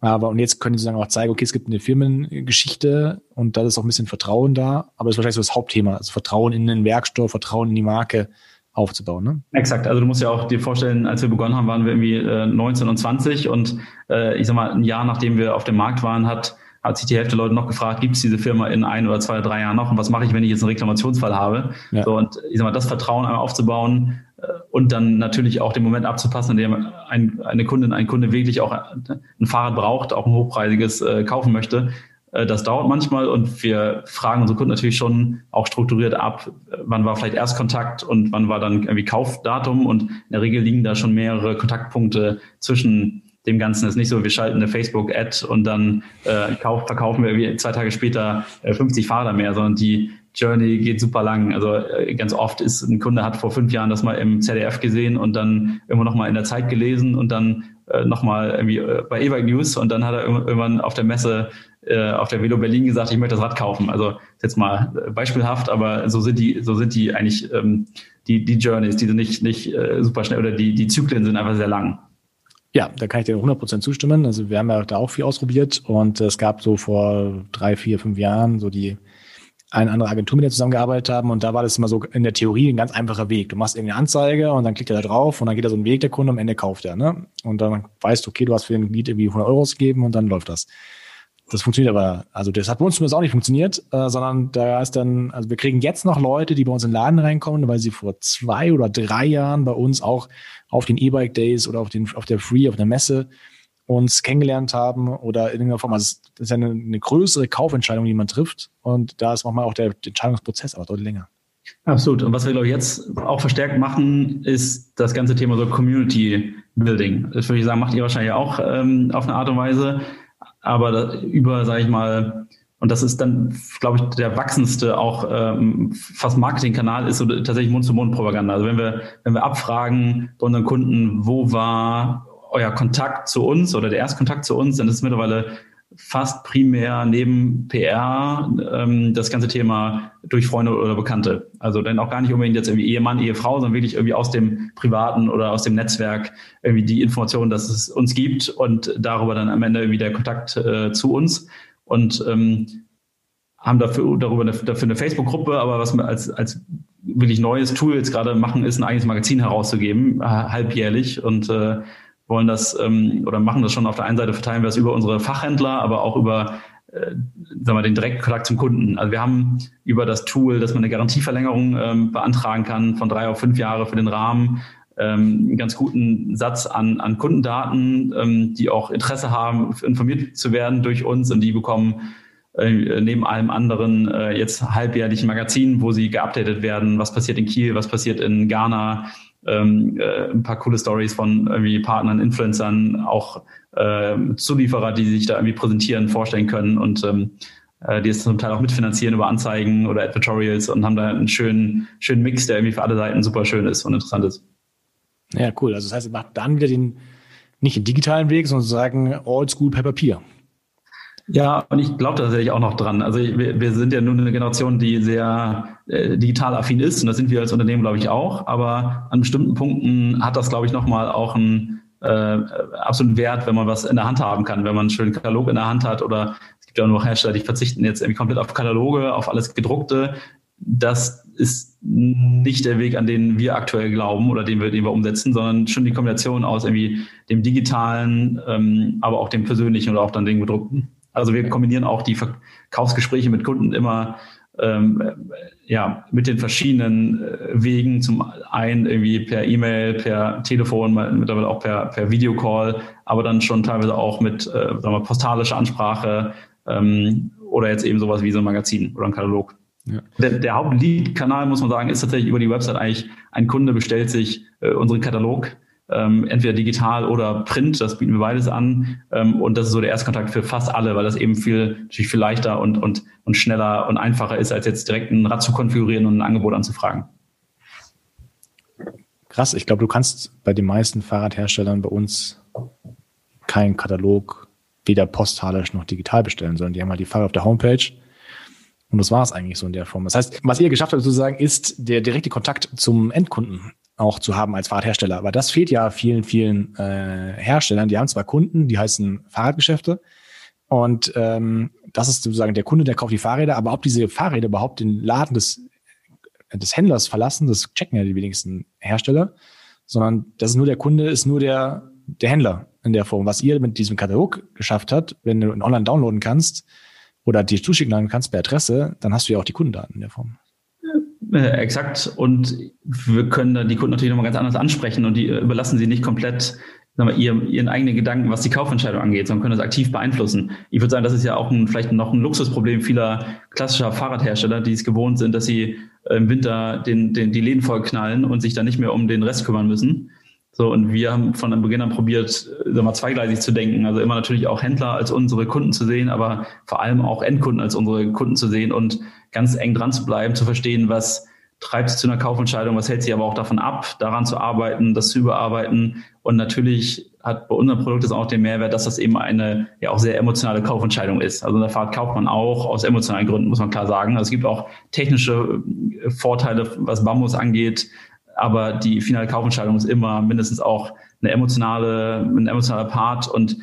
Aber und jetzt können sie sozusagen auch zeigen, okay, es gibt eine Firmengeschichte und da ist auch ein bisschen Vertrauen da. Aber das ist wahrscheinlich so das Hauptthema. Also Vertrauen in den Werkstoff, Vertrauen in die Marke aufzubauen. Ne? Exakt. Also du musst ja auch dir vorstellen, als wir begonnen haben, waren wir irgendwie äh, 19 und 20 und äh, ich sag mal, ein Jahr nachdem wir auf dem Markt waren, hat hat sich die Hälfte der Leute noch gefragt, gibt es diese Firma in ein oder zwei oder drei Jahren noch und was mache ich, wenn ich jetzt einen Reklamationsfall habe? Ja. So, und ich sag mal, das Vertrauen einmal aufzubauen äh, und dann natürlich auch den Moment abzupassen, in dem ein, eine Kundin, ein Kunde wirklich auch ein Fahrrad braucht, auch ein hochpreisiges äh, kaufen möchte. Äh, das dauert manchmal und wir fragen unsere Kunden natürlich schon auch strukturiert ab, wann war vielleicht Erstkontakt und wann war dann irgendwie Kaufdatum und in der Regel liegen da schon mehrere Kontaktpunkte zwischen dem Ganzen. Ist nicht so, wir schalten eine Facebook-Ad und dann äh, kauf, verkaufen wir zwei Tage später äh, 50 Fahrer mehr, sondern die Journey geht super lang. Also äh, ganz oft ist ein Kunde hat vor fünf Jahren das mal im ZDF gesehen und dann irgendwo nochmal in der Zeit gelesen und dann äh, nochmal irgendwie äh, bei E-Bike News und dann hat er irgendwann auf der Messe äh, auf der Velo Berlin gesagt, ich möchte das Rad kaufen. Also jetzt mal äh, beispielhaft, aber so sind die, so sind die eigentlich ähm, die, die Journeys, die sind nicht, nicht äh, super schnell oder die, die Zyklen sind einfach sehr lang. Ja, da kann ich dir 100% zustimmen. Also wir haben ja da auch viel ausprobiert und es gab so vor drei, vier, fünf Jahren so die eine andere Agentur, mit der zusammengearbeitet haben und da war das immer so in der Theorie ein ganz einfacher Weg. Du machst irgendeine Anzeige und dann klickt er da drauf und dann geht da so ein Weg der Kunde, am Ende kauft er. Ne? Und dann weißt du, okay, du hast für den Lied irgendwie 100 Euro ausgegeben und dann läuft das. Das funktioniert aber, also das hat bei uns zumindest auch nicht funktioniert, äh, sondern da ist dann, also wir kriegen jetzt noch Leute, die bei uns in den Laden reinkommen, weil sie vor zwei oder drei Jahren bei uns auch auf den E-Bike Days oder auf, den, auf der Free, auf der Messe uns kennengelernt haben oder in irgendeiner Form. Also das ist ja eine, eine größere Kaufentscheidung, die man trifft. Und da ist manchmal auch der Entscheidungsprozess aber deutlich länger. Absolut. Und was wir, glaube ich, jetzt auch verstärkt machen, ist das ganze Thema so Community Building. Das würde ich sagen, macht ihr wahrscheinlich auch ähm, auf eine Art und Weise aber da, über, sage ich mal, und das ist dann, glaube ich, der wachsendste auch ähm, fast Marketingkanal ist so tatsächlich Mund-zu-Mund-Propaganda. Also wenn wir, wenn wir abfragen bei unseren Kunden, wo war euer Kontakt zu uns oder der Erstkontakt zu uns, dann ist es mittlerweile fast primär neben PR ähm, das ganze Thema durch Freunde oder Bekannte. Also dann auch gar nicht unbedingt jetzt irgendwie Ehemann, Ehefrau, sondern wirklich irgendwie aus dem privaten oder aus dem Netzwerk irgendwie die Information, dass es uns gibt und darüber dann am Ende irgendwie der Kontakt äh, zu uns und ähm, haben dafür darüber eine, dafür eine Facebook-Gruppe, aber was wir als, als wirklich neues Tool jetzt gerade machen, ist ein eigenes Magazin herauszugeben, halbjährlich und äh, wollen das ähm, oder machen das schon auf der einen Seite, verteilen wir das über unsere Fachhändler, aber auch über äh, sagen wir, den Direktkontakt zum Kunden. Also wir haben über das Tool, dass man eine Garantieverlängerung ähm, beantragen kann von drei auf fünf Jahre für den Rahmen, ähm, einen ganz guten Satz an, an Kundendaten, ähm, die auch Interesse haben, informiert zu werden durch uns. Und die bekommen äh, neben allem anderen äh, jetzt halbjährlich ein Magazin, wo sie geupdatet werden, was passiert in Kiel, was passiert in Ghana, ähm, äh, ein paar coole Stories von irgendwie Partnern, Influencern, auch äh, Zulieferer, die sich da irgendwie präsentieren, vorstellen können und ähm, äh, die es zum Teil auch mitfinanzieren über Anzeigen oder Advertorials und haben da einen schönen, schönen Mix, der irgendwie für alle Seiten super schön ist und interessant ist. Ja, cool. Also das heißt, ihr macht dann wieder den, nicht den digitalen Weg, sondern sagen Oldschool per Papier. Ja, und ich glaube tatsächlich auch noch dran. Also wir, wir sind ja nun eine Generation, die sehr äh, digital affin ist und das sind wir als Unternehmen, glaube ich, auch. Aber an bestimmten Punkten hat das, glaube ich, nochmal auch einen äh, absoluten Wert, wenn man was in der Hand haben kann, wenn man einen schönen Katalog in der Hand hat oder es gibt ja auch noch Hersteller, die verzichten jetzt irgendwie komplett auf Kataloge, auf alles gedruckte. Das ist nicht der Weg, an den wir aktuell glauben oder den wir, den wir umsetzen, sondern schon die Kombination aus irgendwie dem digitalen, ähm, aber auch dem persönlichen oder auch dann dem gedruckten. Also wir kombinieren auch die Verkaufsgespräche mit Kunden immer ähm, ja, mit den verschiedenen äh, Wegen. Zum einen irgendwie per E-Mail, per Telefon, mittlerweile auch per, per Videocall, aber dann schon teilweise auch mit äh, sagen wir, postalischer Ansprache ähm, oder jetzt eben sowas wie so ein Magazin oder ein Katalog. Ja. Der, der Hauptlead-Kanal, muss man sagen, ist tatsächlich über die Website eigentlich, ein Kunde bestellt sich äh, unseren Katalog ähm, entweder digital oder Print, das bieten wir beides an. Ähm, und das ist so der Erstkontakt für fast alle, weil das eben viel, natürlich viel leichter und, und, und schneller und einfacher ist, als jetzt direkt ein Rad zu konfigurieren und ein Angebot anzufragen. Krass, ich glaube, du kannst bei den meisten Fahrradherstellern bei uns keinen Katalog weder postalisch noch digital bestellen, sondern die haben halt die Fahrrad auf der Homepage. Und das war es eigentlich so in der Form. Das heißt, was ihr geschafft habt sozusagen, ist der direkte Kontakt zum Endkunden auch zu haben als Fahrradhersteller. Aber das fehlt ja vielen, vielen äh, Herstellern. Die haben zwar Kunden, die heißen Fahrradgeschäfte. Und ähm, das ist sozusagen der Kunde, der kauft die Fahrräder. Aber ob diese Fahrräder überhaupt den Laden des, des Händlers verlassen, das checken ja die wenigsten Hersteller. Sondern das ist nur der Kunde, ist nur der, der Händler in der Form. Was ihr mit diesem Katalog geschafft habt, wenn du ihn online downloaden kannst oder dir zuschicken kannst per Adresse, dann hast du ja auch die Kundendaten in der Form. Äh, exakt. Und wir können dann die Kunden natürlich nochmal ganz anders ansprechen und die äh, überlassen sie nicht komplett sagen wir, ihren, ihren eigenen Gedanken, was die Kaufentscheidung angeht, sondern können das aktiv beeinflussen. Ich würde sagen, das ist ja auch ein, vielleicht noch ein Luxusproblem vieler klassischer Fahrradhersteller, die es gewohnt sind, dass sie im Winter den, den, die Läden voll knallen und sich dann nicht mehr um den Rest kümmern müssen. So, und wir haben von Beginn an probiert, sagen wir, zweigleisig zu denken. Also immer natürlich auch Händler als unsere Kunden zu sehen, aber vor allem auch Endkunden als unsere Kunden zu sehen und ganz eng dran zu bleiben, zu verstehen, was treibt sie zu einer Kaufentscheidung, was hält sie aber auch davon ab, daran zu arbeiten, das zu überarbeiten. Und natürlich hat bei unserem Produkt das auch den Mehrwert, dass das eben eine ja auch sehr emotionale Kaufentscheidung ist. Also in der Fahrt kauft man auch aus emotionalen Gründen, muss man klar sagen. Also es gibt auch technische äh, Vorteile, was Bambus angeht, aber die finale Kaufentscheidung ist immer mindestens auch eine emotionale, ein emotionaler Part und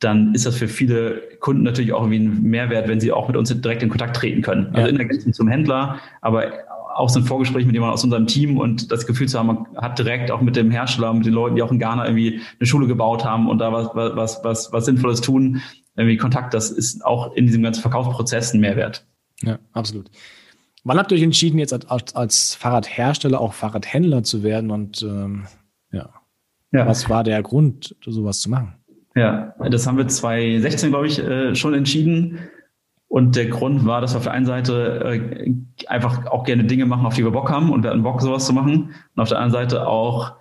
dann ist das für viele Kunden natürlich auch irgendwie ein Mehrwert, wenn sie auch mit uns direkt in Kontakt treten können. Also ja. in der Ergänzung zum Händler, aber auch so ein Vorgespräch mit jemandem aus unserem Team und das Gefühl zu haben, man hat direkt auch mit dem Hersteller, mit den Leuten, die auch in Ghana irgendwie eine Schule gebaut haben und da was, was, was, was Sinnvolles tun, irgendwie Kontakt, das ist auch in diesem ganzen Verkaufsprozess ein Mehrwert. Ja, absolut. Wann habt ihr euch entschieden, jetzt als, als Fahrradhersteller auch Fahrradhändler zu werden und ähm, ja. ja, was war der Grund, sowas zu machen? Ja, das haben wir 2016, glaube ich, äh, schon entschieden. Und der Grund war, dass wir auf der einen Seite äh, einfach auch gerne Dinge machen, auf die wir Bock haben und wir hatten Bock, sowas zu machen. Und auf der anderen Seite auch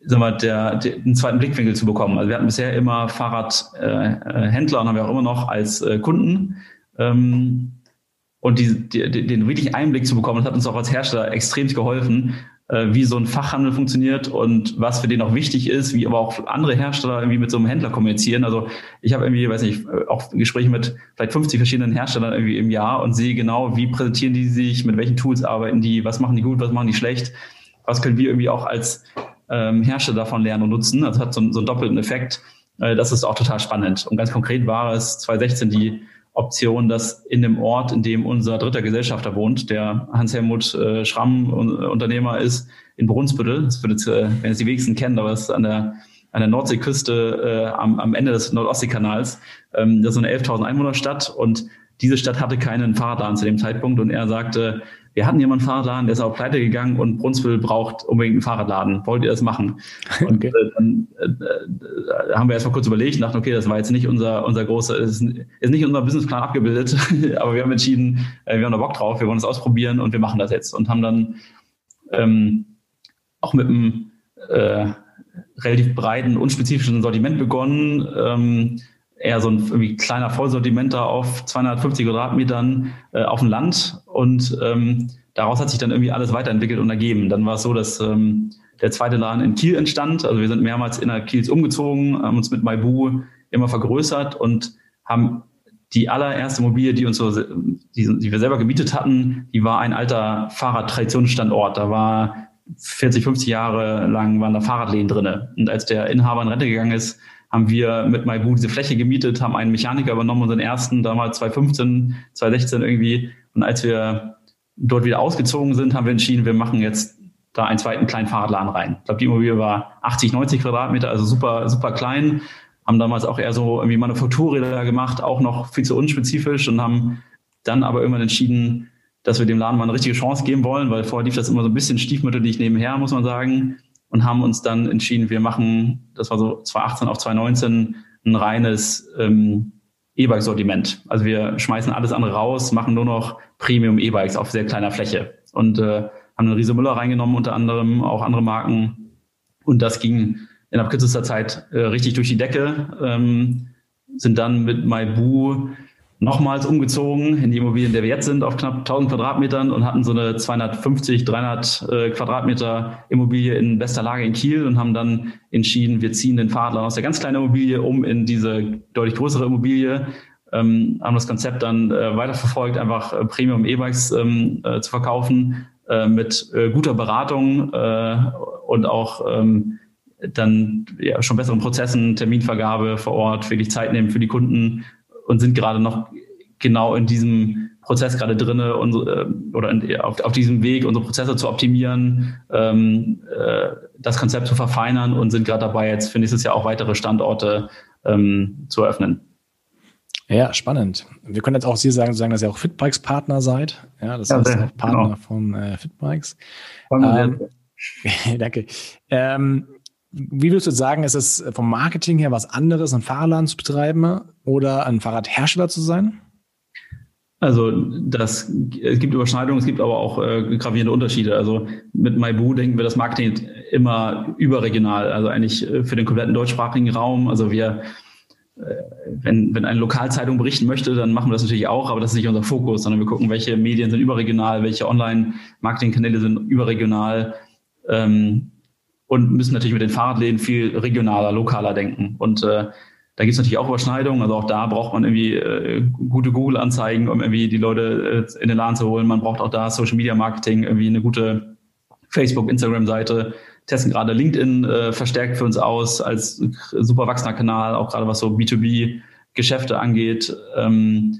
sagen wir, der, der, den zweiten Blickwinkel zu bekommen. Also wir hatten bisher immer Fahrradhändler äh, und haben wir auch immer noch als äh, Kunden. Ähm, und die, die, den wirklich Einblick zu bekommen, das hat uns auch als Hersteller extrem geholfen, äh, wie so ein Fachhandel funktioniert und was für den auch wichtig ist, wie aber auch andere Hersteller irgendwie mit so einem Händler kommunizieren. Also ich habe irgendwie, weiß nicht, auch Gespräche mit vielleicht 50 verschiedenen Herstellern irgendwie im Jahr und sehe genau, wie präsentieren die sich, mit welchen Tools arbeiten die, was machen die gut, was machen die schlecht, was können wir irgendwie auch als ähm, Hersteller davon lernen und nutzen. Das hat so, so einen doppelten Effekt. Äh, das ist auch total spannend. Und ganz konkret war es 2016 die Option, dass in dem Ort, in dem unser dritter Gesellschafter wohnt, der Hans-Helmut äh, Schramm Unternehmer ist, in Brunsbüttel, das wird jetzt, äh, wenn es die wenigsten kennen, aber es ist an der, an der Nordseeküste äh, am, am Ende des Nordostseekanals. Ähm, das ist so eine 11.000 Einwohnerstadt und diese Stadt hatte keinen Fahrradladen zu dem Zeitpunkt und er sagte, wir hatten jemanden Fahrradladen, der ist auch pleite gegangen und Brunswick braucht unbedingt einen Fahrradladen. Wollt ihr das machen? Und okay. äh, dann äh, haben wir erstmal kurz überlegt und dachten, okay, das war jetzt nicht unser, unser großer, ist, ist nicht unser Businessplan abgebildet, aber wir haben entschieden, äh, wir haben da Bock drauf, wir wollen es ausprobieren und wir machen das jetzt und haben dann ähm, auch mit einem äh, relativ breiten, unspezifischen Sortiment begonnen. Ähm, eher so ein kleiner Vollsortimenter auf 250 Quadratmetern äh, auf dem Land und ähm, daraus hat sich dann irgendwie alles weiterentwickelt und ergeben. Dann war es so, dass ähm, der zweite Laden in Kiel entstand. Also wir sind mehrmals innerhalb Kiels umgezogen, haben uns mit Maibu immer vergrößert und haben die allererste Immobilie, die uns so, die, die wir selber gemietet hatten, die war ein alter Fahrradtraditionsstandort. Da war 40, 50 Jahre lang waren da Fahrradläden drinne. Und als der Inhaber in Rente gegangen ist, haben wir mit MyBoo diese Fläche gemietet, haben einen Mechaniker übernommen, unseren ersten, damals 2015, 2016 irgendwie. Und als wir dort wieder ausgezogen sind, haben wir entschieden, wir machen jetzt da einen zweiten kleinen Fahrradladen rein. Ich glaube, die Immobilie war 80, 90 Quadratmeter, also super, super klein. Haben damals auch eher so irgendwie Manufakturräder gemacht, auch noch viel zu unspezifisch und haben dann aber irgendwann entschieden, dass wir dem Laden mal eine richtige Chance geben wollen, weil vorher lief das immer so ein bisschen stiefmütterlich nebenher, muss man sagen und haben uns dann entschieden, wir machen, das war so 2018 auf 2019, ein reines ähm, E-Bike-Sortiment. Also wir schmeißen alles andere raus, machen nur noch Premium-E-Bikes auf sehr kleiner Fläche und äh, haben eine Riese Müller reingenommen, unter anderem auch andere Marken. Und das ging innerhalb kürzester Zeit äh, richtig durch die Decke. Ähm, sind dann mit Maibu nochmals umgezogen in die Immobilien, in der wir jetzt sind, auf knapp 1000 Quadratmetern und hatten so eine 250, 300 äh, Quadratmeter Immobilie in bester Lage in Kiel und haben dann entschieden, wir ziehen den Fahrradladen aus der ganz kleinen Immobilie um in diese deutlich größere Immobilie. Ähm, haben das Konzept dann äh, weiterverfolgt, einfach äh, Premium E-Bikes ähm, äh, zu verkaufen äh, mit äh, guter Beratung und auch ähm, dann ja, schon besseren Prozessen, Terminvergabe vor Ort, wirklich Zeit nehmen für die Kunden und sind gerade noch genau in diesem Prozess gerade drinne unsere, äh, oder in, auf, auf diesem Weg, unsere Prozesse zu optimieren, ähm, äh, das Konzept zu verfeinern und sind gerade dabei, jetzt für nächstes Jahr auch weitere Standorte ähm, zu eröffnen. Ja, spannend. Wir können jetzt auch Sie sagen, sagen dass ihr auch Fitbikes Partner seid. Ja, das ja, heißt auch Partner genau. von äh, Fitbikes. Ähm, danke. Ähm, wie würdest du sagen, ist es vom Marketing her was anderes, ein Fahrradladen zu betreiben oder ein Fahrradhersteller zu sein? Also das, es gibt Überschneidungen, es gibt aber auch äh, gravierende Unterschiede. Also mit MyBoo denken wir das Marketing immer überregional, also eigentlich äh, für den kompletten deutschsprachigen Raum. Also wir, äh, wenn, wenn eine Lokalzeitung berichten möchte, dann machen wir das natürlich auch, aber das ist nicht unser Fokus, sondern wir gucken, welche Medien sind überregional, welche Online-Marketing-Kanäle sind überregional. Ähm, und müssen natürlich mit den Fahrradläden viel regionaler, lokaler denken. Und äh, da gibt es natürlich auch Überschneidungen. Also auch da braucht man irgendwie äh, gute Google-Anzeigen, um irgendwie die Leute äh, in den Laden zu holen. Man braucht auch da Social Media Marketing, irgendwie eine gute Facebook, Instagram-Seite. Testen gerade LinkedIn äh, verstärkt für uns aus als super wachsender Kanal, auch gerade was so B2B-Geschäfte angeht. Ähm,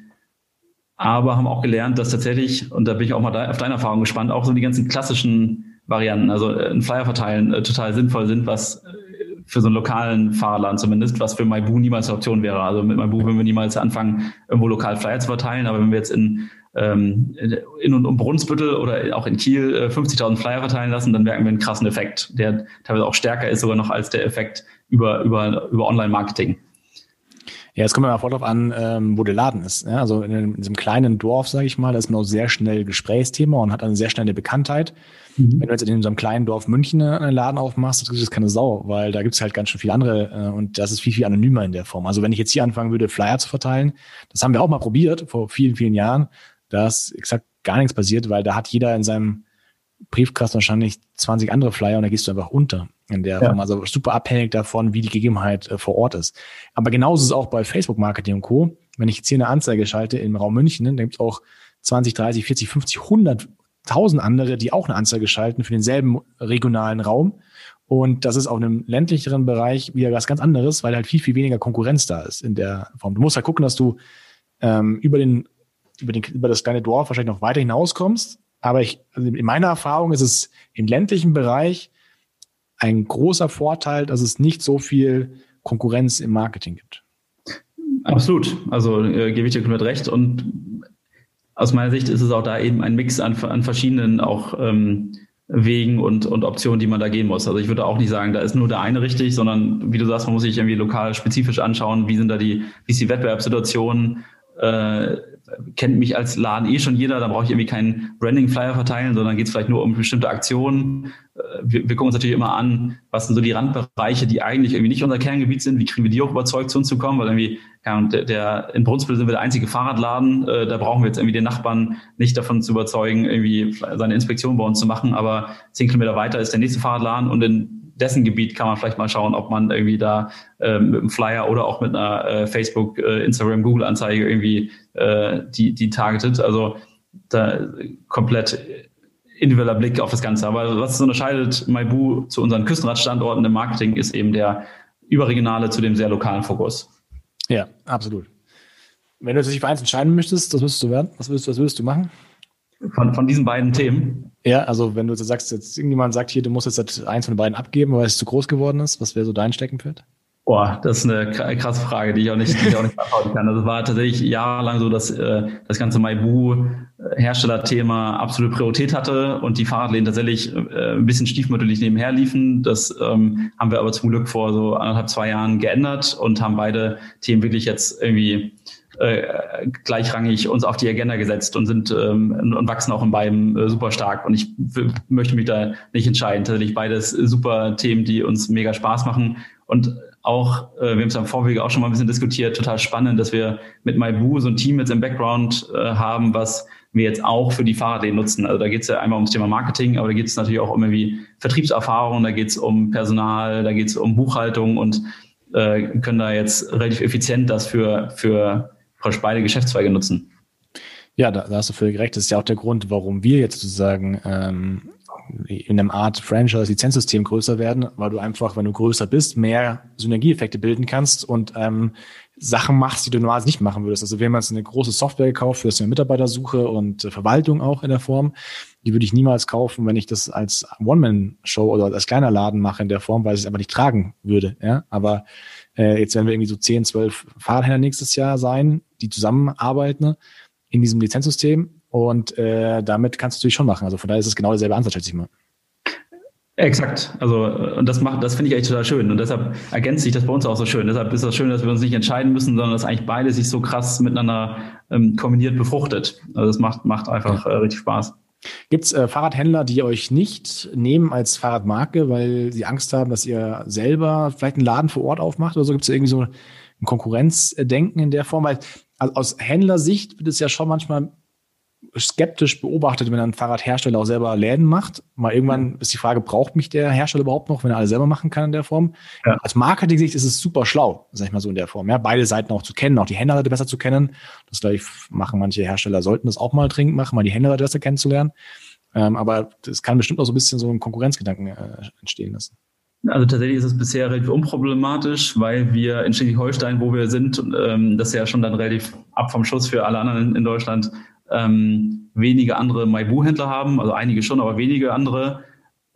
aber haben auch gelernt, dass tatsächlich, und da bin ich auch mal da, auf deine Erfahrung gespannt, auch so die ganzen klassischen Varianten, also äh, ein Flyer verteilen, äh, total sinnvoll sind, was für so einen lokalen Fahrradladen zumindest, was für MyBoo niemals eine Option wäre. Also mit MyBoo würden wir niemals anfangen, irgendwo lokal Flyer zu verteilen, aber wenn wir jetzt in ähm, in und um Brunsbüttel oder auch in Kiel äh, 50.000 Flyer verteilen lassen, dann merken wir einen krassen Effekt, der teilweise auch stärker ist sogar noch als der Effekt über, über, über Online-Marketing. Ja, jetzt kommt man mal voll drauf an, ähm, wo der Laden ist. Ja, also in, in diesem kleinen Dorf, sage ich mal, da ist man auch sehr schnell Gesprächsthema und hat eine sehr schnelle Bekanntheit. Mhm. Wenn du jetzt in so einem kleinen Dorf München einen Laden aufmachst, das ist keine Sau, weil da gibt es halt ganz schön viele andere äh, und das ist viel, viel anonymer in der Form. Also wenn ich jetzt hier anfangen würde, Flyer zu verteilen, das haben wir auch mal probiert vor vielen, vielen Jahren, da ist exakt gar nichts passiert, weil da hat jeder in seinem Briefkasten wahrscheinlich 20 andere Flyer und da gehst du einfach unter in der ja. Form. Also super abhängig davon, wie die Gegebenheit äh, vor Ort ist. Aber genauso ist es auch bei Facebook Marketing und Co. Wenn ich jetzt hier eine Anzeige schalte im Raum München, dann gibt es auch 20, 30, 40, 50, 100 tausend andere, die auch eine Anzeige schalten für denselben regionalen Raum. Und das ist auf einem ländlicheren Bereich wieder was ganz anderes, weil halt viel, viel weniger Konkurrenz da ist in der Form. Du musst halt gucken, dass du ähm, über, den, über, den, über das kleine Dorf wahrscheinlich noch weiter hinauskommst. Aber ich, also in meiner Erfahrung ist es im ländlichen Bereich ein großer Vorteil, dass es nicht so viel Konkurrenz im Marketing gibt. Absolut. Also äh, gebe ich dir komplett recht. Und aus meiner Sicht ist es auch da eben ein Mix an, an verschiedenen auch ähm, Wegen und, und Optionen, die man da gehen muss. Also ich würde auch nicht sagen, da ist nur der eine richtig, sondern wie du sagst, man muss sich irgendwie lokal spezifisch anschauen, wie sind da die, wie ist die Wettbewerbssituation, äh, kennt mich als Laden eh schon jeder, da brauche ich irgendwie keinen Branding-Flyer verteilen, sondern geht es vielleicht nur um bestimmte Aktionen. Äh, wir, wir, gucken uns natürlich immer an, was sind so die Randbereiche, die eigentlich irgendwie nicht unser Kerngebiet sind, wie kriegen wir die auch überzeugt zu uns zu kommen, weil irgendwie, ja, der, der in Brunsbüttel sind wir der einzige Fahrradladen, äh, da brauchen wir jetzt irgendwie den Nachbarn nicht davon zu überzeugen, irgendwie seine Inspektion bei uns zu machen, aber zehn Kilometer weiter ist der nächste Fahrradladen und in dessen Gebiet kann man vielleicht mal schauen, ob man irgendwie da äh, mit einem Flyer oder auch mit einer äh, Facebook, äh, Instagram, Google-Anzeige irgendwie äh, die, die targetet. Also da komplett individueller Blick auf das Ganze. Aber was unterscheidet Maibu zu unseren Küstenradstandorten im Marketing, ist eben der überregionale zu dem sehr lokalen Fokus. Ja, absolut. Wenn du dich für eins entscheiden möchtest, das müsstest du werden. Was würdest, was würdest du machen? Von, von diesen beiden Themen? Ja, also wenn du sagst, jetzt irgendjemand sagt hier, du musst jetzt eins von den beiden abgeben, weil es zu groß geworden ist, was wäre so dein Steckenpferd? Boah, das ist eine krasse Frage, die ich auch nicht, die ich auch nicht beantworten kann. Das war tatsächlich jahrelang so, dass äh, das ganze Maibu-Herstellerthema absolute Priorität hatte und die Fahrradläden tatsächlich äh, ein bisschen stiefmütterlich nebenher liefen. Das ähm, haben wir aber zum Glück vor so anderthalb, zwei Jahren geändert und haben beide Themen wirklich jetzt irgendwie äh, gleichrangig uns auf die Agenda gesetzt und sind ähm, und wachsen auch in beiden äh, super stark. Und ich möchte mich da nicht entscheiden. Tatsächlich beides super Themen, die uns mega Spaß machen. Und auch, äh, wir haben es am Vorwege auch schon mal ein bisschen diskutiert, total spannend, dass wir mit MyBoo so ein Team jetzt im Background äh, haben, was wir jetzt auch für die Fahrradläden nutzen. Also da geht es ja einmal ums Thema Marketing, aber da geht es natürlich auch um irgendwie Vertriebserfahrung, da geht es um Personal, da geht es um Buchhaltung und äh, können da jetzt relativ effizient das für, für beide Geschäftszweige nutzen. Ja, da, da hast du völlig recht. Das ist ja auch der Grund, warum wir jetzt sozusagen ähm, in einem Art Franchise-Lizenzsystem größer werden, weil du einfach, wenn du größer bist, mehr Synergieeffekte bilden kannst und ähm, Sachen machst, die du normalerweise nicht machen würdest. Also wir haben jetzt eine große Software gekauft für das Thema Mitarbeitersuche und äh, Verwaltung auch in der Form. Die würde ich niemals kaufen, wenn ich das als One-Man-Show oder als kleiner Laden mache in der Form, weil ich es einfach nicht tragen würde. Ja, aber äh, jetzt werden wir irgendwie so 10, 12 Fahrradhändler nächstes Jahr sein, die zusammenarbeiten in diesem Lizenzsystem und äh, damit kannst du natürlich schon machen. Also von daher ist es genau derselbe Ansatz, schätze ich mal. Exakt. Also, und das macht, das finde ich echt total schön. Und deshalb ergänzt sich das bei uns auch so schön. Deshalb ist das schön, dass wir uns nicht entscheiden müssen, sondern dass eigentlich beide sich so krass miteinander ähm, kombiniert befruchtet. Also, das macht, macht einfach äh, richtig Spaß. Gibt es äh, Fahrradhändler, die euch nicht nehmen als Fahrradmarke, weil sie Angst haben, dass ihr selber vielleicht einen Laden vor Ort aufmacht oder so? Gibt es irgendwie so ein Konkurrenzdenken in der Form? Weil also aus Händlersicht wird es ja schon manchmal skeptisch beobachtet, wenn ein Fahrradhersteller auch selber Läden macht. Mal irgendwann ist die Frage, braucht mich der Hersteller überhaupt noch, wenn er alles selber machen kann in der Form? Ja. Als Marketing-Sicht ist es super schlau, sag ich mal so in der Form. Ja, beide Seiten auch zu kennen, auch die Händlerseite besser zu kennen. Das glaube ich, machen manche Hersteller, sollten das auch mal dringend machen, mal die Händlerseite besser kennenzulernen. Ähm, aber das kann bestimmt auch so ein bisschen so einen Konkurrenzgedanken äh, entstehen lassen. Also tatsächlich ist es bisher relativ unproblematisch, weil wir in Schleswig-Holstein, wo wir sind, ähm, das ist ja schon dann relativ ab vom Schuss für alle anderen in Deutschland, ähm, wenige andere Maibu-Händler haben, also einige schon, aber wenige andere.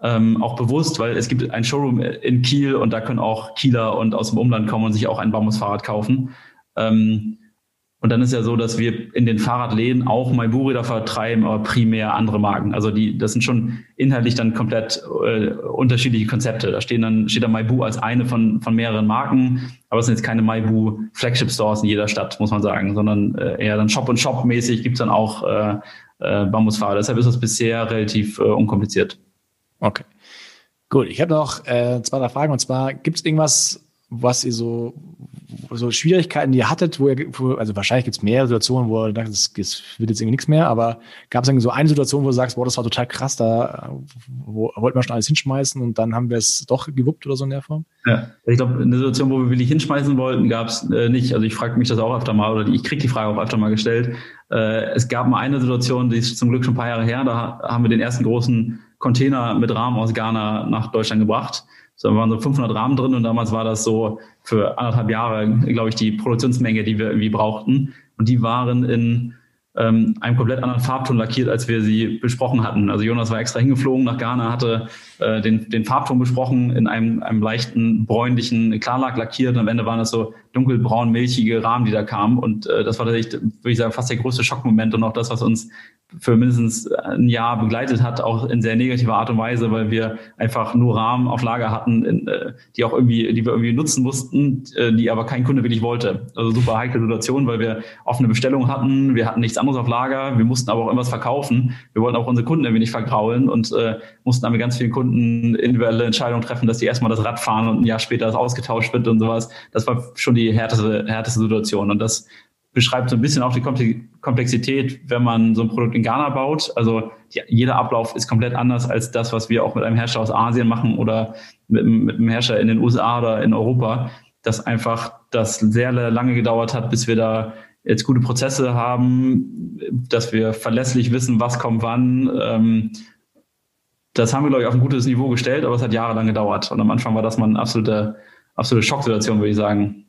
Ähm, auch bewusst, weil es gibt ein Showroom in Kiel und da können auch Kieler und aus dem Umland kommen und sich auch ein Bambusfahrrad kaufen. Ähm, und dann ist ja so, dass wir in den Fahrradläden auch Maibu-Räder vertreiben, aber primär andere Marken. Also die, das sind schon inhaltlich dann komplett äh, unterschiedliche Konzepte. Da stehen dann, steht da Maibu als eine von, von mehreren Marken, aber es sind jetzt keine Maibu Flagship Stores in jeder Stadt, muss man sagen, sondern äh, eher dann Shop und Shop mäßig gibt's dann auch äh, äh, Bambusfahrrad. Deshalb ist das bisher relativ äh, unkompliziert. Okay. Gut, ich habe noch äh, zwei, drei Fragen und zwar gibt es irgendwas, was ihr so, so Schwierigkeiten, die ihr hattet, wo ihr, wo, also wahrscheinlich gibt es mehr Situationen, wo ihr dachte, das wird jetzt irgendwie nichts mehr, aber gab es so eine Situation, wo du sagst, boah, das war total krass, da wo, wollten wir schon alles hinschmeißen und dann haben wir es doch gewuppt oder so in der Form? Ja, ich glaube, eine Situation, wo wir wirklich hinschmeißen wollten, gab es äh, nicht. Also ich frage mich das auch öfter mal oder ich kriege die Frage auch öfter mal gestellt. Äh, es gab mal eine Situation, die ist zum Glück schon ein paar Jahre her, da haben wir den ersten großen Container mit Rahmen aus Ghana nach Deutschland gebracht so, da waren so 500 Rahmen drin und damals war das so für anderthalb Jahre, glaube ich, die Produktionsmenge, die wir irgendwie brauchten. Und die waren in ähm, einem komplett anderen Farbton lackiert, als wir sie besprochen hatten. Also Jonas war extra hingeflogen nach Ghana, hatte äh, den, den Farbton besprochen, in einem, einem leichten bräunlichen Klarlack lackiert. Und am Ende waren das so dunkelbraun, milchige Rahmen, die da kamen. Und äh, das war tatsächlich, würde ich sagen, fast der größte Schockmoment und auch das, was uns für mindestens ein Jahr begleitet hat, auch in sehr negativer Art und Weise, weil wir einfach nur Rahmen auf Lager hatten, äh, die auch irgendwie, die wir irgendwie nutzen mussten, äh, die aber kein Kunde wirklich wollte. Also super heikle Situation, weil wir offene Bestellung hatten, wir hatten nichts anderes auf Lager, wir mussten aber auch irgendwas verkaufen. Wir wollten auch unsere Kunden ein wenig vergraulen und äh, mussten mit ganz vielen Kunden individuelle Entscheidungen treffen, dass die erstmal das Rad fahren und ein Jahr später das ausgetauscht wird und sowas. Das war schon die härteste, härteste Situation. Und das beschreibt so ein bisschen auch die Komplexität, wenn man so ein Produkt in Ghana baut. Also die, jeder Ablauf ist komplett anders als das, was wir auch mit einem Hersteller aus Asien machen oder mit, mit einem Hersteller in den USA oder in Europa. Dass einfach das sehr lange gedauert hat, bis wir da jetzt gute Prozesse haben, dass wir verlässlich wissen, was kommt wann. Ähm, das haben wir, glaube ich, auf ein gutes Niveau gestellt, aber es hat jahrelang gedauert. Und am Anfang war das mal eine absolute, absolute Schocksituation, würde ich sagen.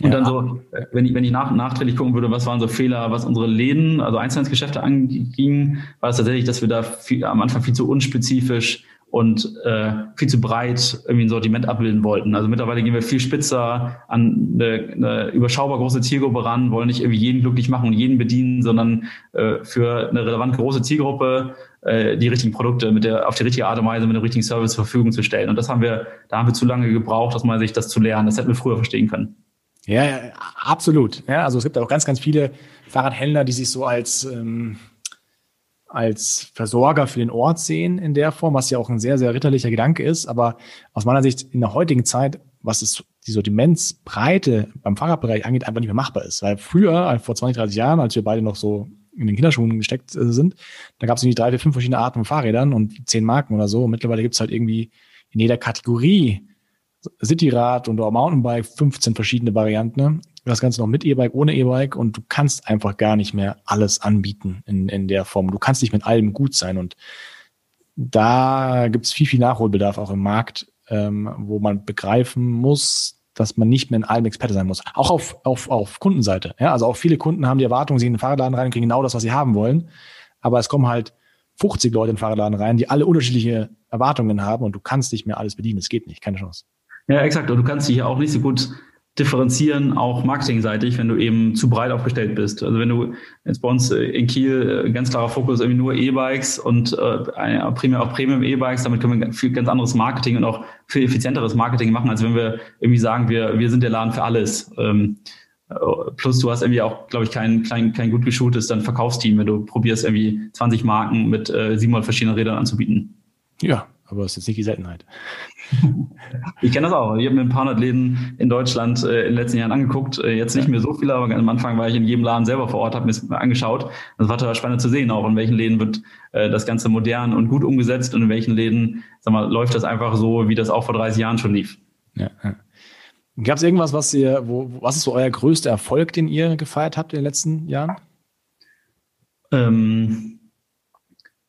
Und ja. dann so, wenn ich, wenn ich nach, nachträglich gucken würde, was waren so Fehler, was unsere Läden, also Einzelhandelsgeschäfte anging, war es tatsächlich, dass wir da viel, am Anfang viel zu unspezifisch und äh, viel zu breit irgendwie ein Sortiment abbilden wollten. Also mittlerweile gehen wir viel spitzer an eine, eine überschaubar große Zielgruppe ran, wollen nicht irgendwie jeden glücklich machen und jeden bedienen, sondern äh, für eine relevant große Zielgruppe äh, die richtigen Produkte mit der auf die richtige Art und Weise mit dem richtigen Service zur Verfügung zu stellen. Und das haben wir, da haben wir zu lange gebraucht, aus meiner Sicht, das zu lernen. Das hätten wir früher verstehen können. Ja, absolut. Ja, also es gibt auch ganz, ganz viele Fahrradhändler, die sich so als, ähm, als Versorger für den Ort sehen in der Form, was ja auch ein sehr, sehr ritterlicher Gedanke ist. Aber aus meiner Sicht in der heutigen Zeit, was es die Sortimentsbreite beim Fahrradbereich angeht, einfach nicht mehr machbar ist. Weil früher, vor 20, 30 Jahren, als wir beide noch so in den Kinderschuhen gesteckt äh, sind, da gab es irgendwie drei, vier, fünf verschiedene Arten von Fahrrädern und zehn Marken oder so. Und mittlerweile gibt es halt irgendwie in jeder Kategorie Cityrad und auch Mountainbike 15 verschiedene Varianten. Ne? Das Ganze noch mit E-Bike, ohne E-Bike und du kannst einfach gar nicht mehr alles anbieten in, in der Form. Du kannst nicht mit allem gut sein und da gibt es viel, viel Nachholbedarf auch im Markt, ähm, wo man begreifen muss, dass man nicht mehr in allem Experte sein muss. Auch auf, auf, auf Kundenseite. Ja? Also auch viele Kunden haben die Erwartung, sie in den Fahrradladen rein und kriegen genau das, was sie haben wollen. Aber es kommen halt 50 Leute in den Fahrradladen rein, die alle unterschiedliche Erwartungen haben und du kannst nicht mehr alles bedienen. Es geht nicht, keine Chance. Ja, exakt. Und du kannst dich ja auch nicht so gut differenzieren, auch marketingseitig, wenn du eben zu breit aufgestellt bist. Also wenn du jetzt bei uns äh, in Kiel äh, ganz klarer Fokus irgendwie nur E-Bikes und äh, primär auch Premium E-Bikes, damit können wir viel ganz anderes Marketing und auch viel effizienteres Marketing machen, als wenn wir irgendwie sagen, wir, wir sind der Laden für alles. Ähm, äh, plus du hast irgendwie auch, glaube ich, kein, kein, kein gut geschultes dann Verkaufsteam, wenn du probierst, irgendwie 20 Marken mit äh, 700 verschiedenen Rädern anzubieten. Ja, aber das ist jetzt nicht die Seltenheit. Ich kenne das auch. Ich habe mir ein paar hundert Läden in Deutschland äh, in den letzten Jahren angeguckt. Äh, jetzt nicht mehr so viele, aber am Anfang war ich in jedem Laden selber vor Ort, habe mir es angeschaut. Das war total spannend zu sehen, auch in welchen Läden wird äh, das Ganze modern und gut umgesetzt und in welchen Läden, sag mal, läuft das einfach so, wie das auch vor 30 Jahren schon lief. Ja, ja. Gab es irgendwas, was ihr, wo, was ist so euer größter Erfolg, den ihr gefeiert habt in den letzten Jahren? Ähm,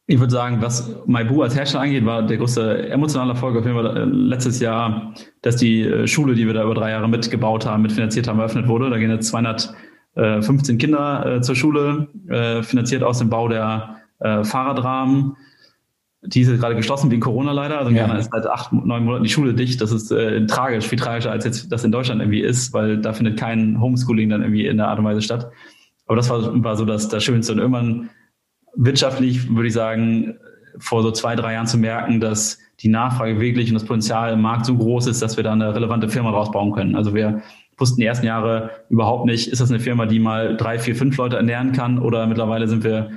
ich würde sagen, was Maibu als Hersteller angeht, war der größte emotionale Erfolg auf jeden Fall äh, letztes Jahr, dass die äh, Schule, die wir da über drei Jahre mitgebaut haben, mitfinanziert haben, eröffnet wurde. Da gehen jetzt 215 Kinder äh, zur Schule, finanziert aus dem Bau der Fahrradrahmen. Die ist gerade geschlossen wegen Corona leider. Also in ja. Ghana ist seit acht, neun Monaten die Schule dicht. Das ist äh, tragisch, viel tragischer als jetzt das in Deutschland irgendwie ist, weil da findet kein Homeschooling dann irgendwie in der Art und Weise statt. Aber das war, war so das, das Schönste. Und irgendwann wirtschaftlich würde ich sagen, vor so zwei, drei Jahren zu merken, dass die Nachfrage wirklich und das Potenzial im Markt so groß ist, dass wir da eine relevante Firma draus bauen können. Also wir wussten die ersten Jahre überhaupt nicht, ist das eine Firma, die mal drei, vier, fünf Leute ernähren kann oder mittlerweile sind wir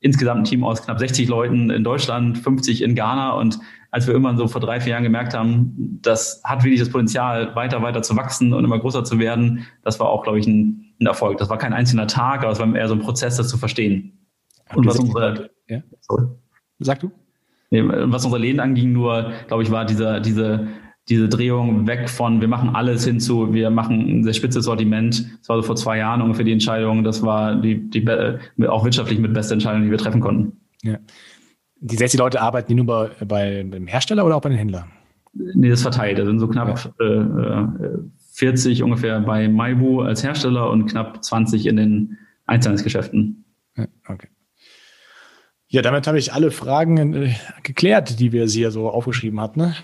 insgesamt ein Team aus knapp 60 Leuten in Deutschland, 50 in Ghana und als wir irgendwann so vor drei, vier Jahren gemerkt haben, das hat wirklich das Potenzial, weiter, weiter zu wachsen und immer größer zu werden, das war auch, glaube ich, ein, ein Erfolg. Das war kein einzelner Tag, aber es war eher so ein Prozess, das zu verstehen. Und was unsere, ja? Sorry. Sag du? Nee, was unsere Läden anging, nur, glaube ich, war dieser, diese, diese Drehung weg von, wir machen alles hinzu, wir machen ein sehr spitzes Sortiment. Das war so vor zwei Jahren ungefähr die Entscheidung. Das war die, die auch wirtschaftlich mit beste Entscheidung, die wir treffen konnten. Ja. Die 60 Leute arbeiten die nur bei, bei dem Hersteller oder auch bei den Händlern? Nee, das verteilt. Da sind so knapp ja. äh, 40 ungefähr bei Maibu als Hersteller und knapp 20 in den Einzelhandelsgeschäften. Ja, okay. Ja, damit habe ich alle Fragen äh, geklärt, die wir hier so aufgeschrieben hatten. Ne?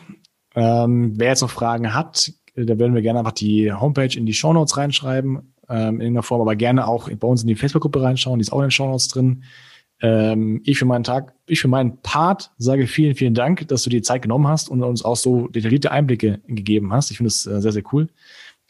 Ähm, wer jetzt noch Fragen hat, äh, da würden wir gerne einfach die Homepage in die Shownotes reinschreiben, ähm, in irgendeiner Form, aber gerne auch bei uns in die Facebook-Gruppe reinschauen, die ist auch in den Shownotes drin. Ähm, ich für meinen Tag, ich für meinen Part sage vielen, vielen Dank, dass du dir Zeit genommen hast und uns auch so detaillierte Einblicke gegeben hast. Ich finde es äh, sehr, sehr cool.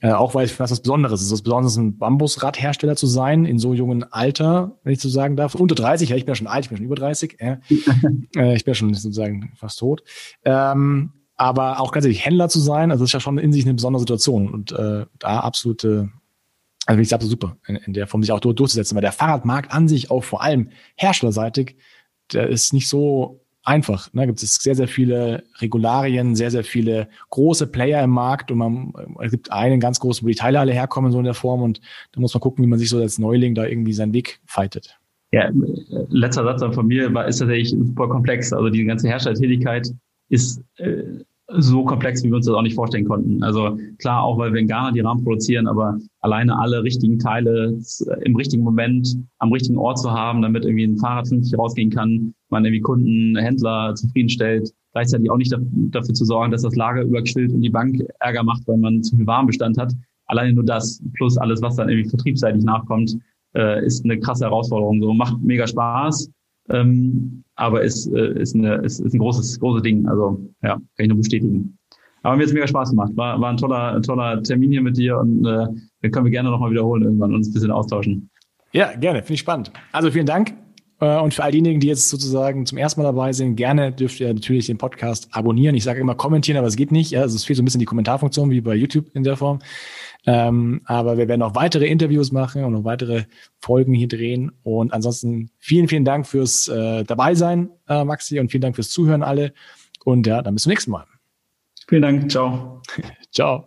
Äh, auch weil ich was was Besonderes ist. Es ist Besonderes, ein Bambusradhersteller zu sein, in so jungen Alter, wenn ich so sagen darf. Unter 30, ja, ich bin ja schon alt, ich bin schon über 30. Äh, äh, ich bin ja schon sozusagen fast tot. Ähm, aber auch ganz ehrlich, Händler zu sein, also das ist ja schon in sich eine besondere Situation. Und äh, da absolute, also finde ich absolut super, in, in der Form sich auch durchzusetzen. Weil der Fahrradmarkt an sich auch vor allem herstellerseitig, der ist nicht so einfach. Da ne? gibt es sehr, sehr viele Regularien, sehr, sehr viele große Player im Markt und man, es gibt einen ganz großen, wo die Teile alle herkommen, so in der Form und da muss man gucken, wie man sich so als Neuling da irgendwie seinen Weg fightet. Ja, letzter Satz von mir war, ist tatsächlich super komplex. Also die ganze Herstellertätigkeit ist äh, so komplex, wie wir uns das auch nicht vorstellen konnten. Also klar, auch weil wir in Ghana die Rahmen produzieren, aber alleine alle richtigen Teile im richtigen Moment am richtigen Ort zu haben, damit irgendwie ein Fahrrad vernünftig rausgehen kann, man irgendwie Kunden, Händler zufriedenstellt, gleichzeitig auch nicht dafür zu sorgen, dass das Lager überquillt und die Bank Ärger macht, weil man zu viel Warenbestand hat. Alleine nur das plus alles, was dann irgendwie vertriebsseitig nachkommt, äh, ist eine krasse Herausforderung. So macht mega Spaß, ähm, aber ist, äh, ist, eine, ist, ist ein großes, großes Ding. Also ja, kann ich nur bestätigen. Aber mir hat es mega Spaß gemacht. War, war ein toller, toller Termin hier mit dir und äh, wir können wir gerne nochmal wiederholen irgendwann und uns ein bisschen austauschen. Ja, gerne. Finde ich spannend. Also vielen Dank. Äh, und für all diejenigen, die jetzt sozusagen zum ersten Mal dabei sind, gerne dürft ihr natürlich den Podcast abonnieren. Ich sage immer kommentieren, aber es geht nicht. Also es fehlt so ein bisschen die Kommentarfunktion wie bei YouTube in der Form. Ähm, aber wir werden auch weitere Interviews machen und noch weitere Folgen hier drehen. Und ansonsten vielen, vielen Dank fürs äh, Dabeisein, äh, Maxi, und vielen Dank fürs Zuhören alle. Und ja, dann bis zum nächsten Mal. Vielen Dank. Ciao. Ciao.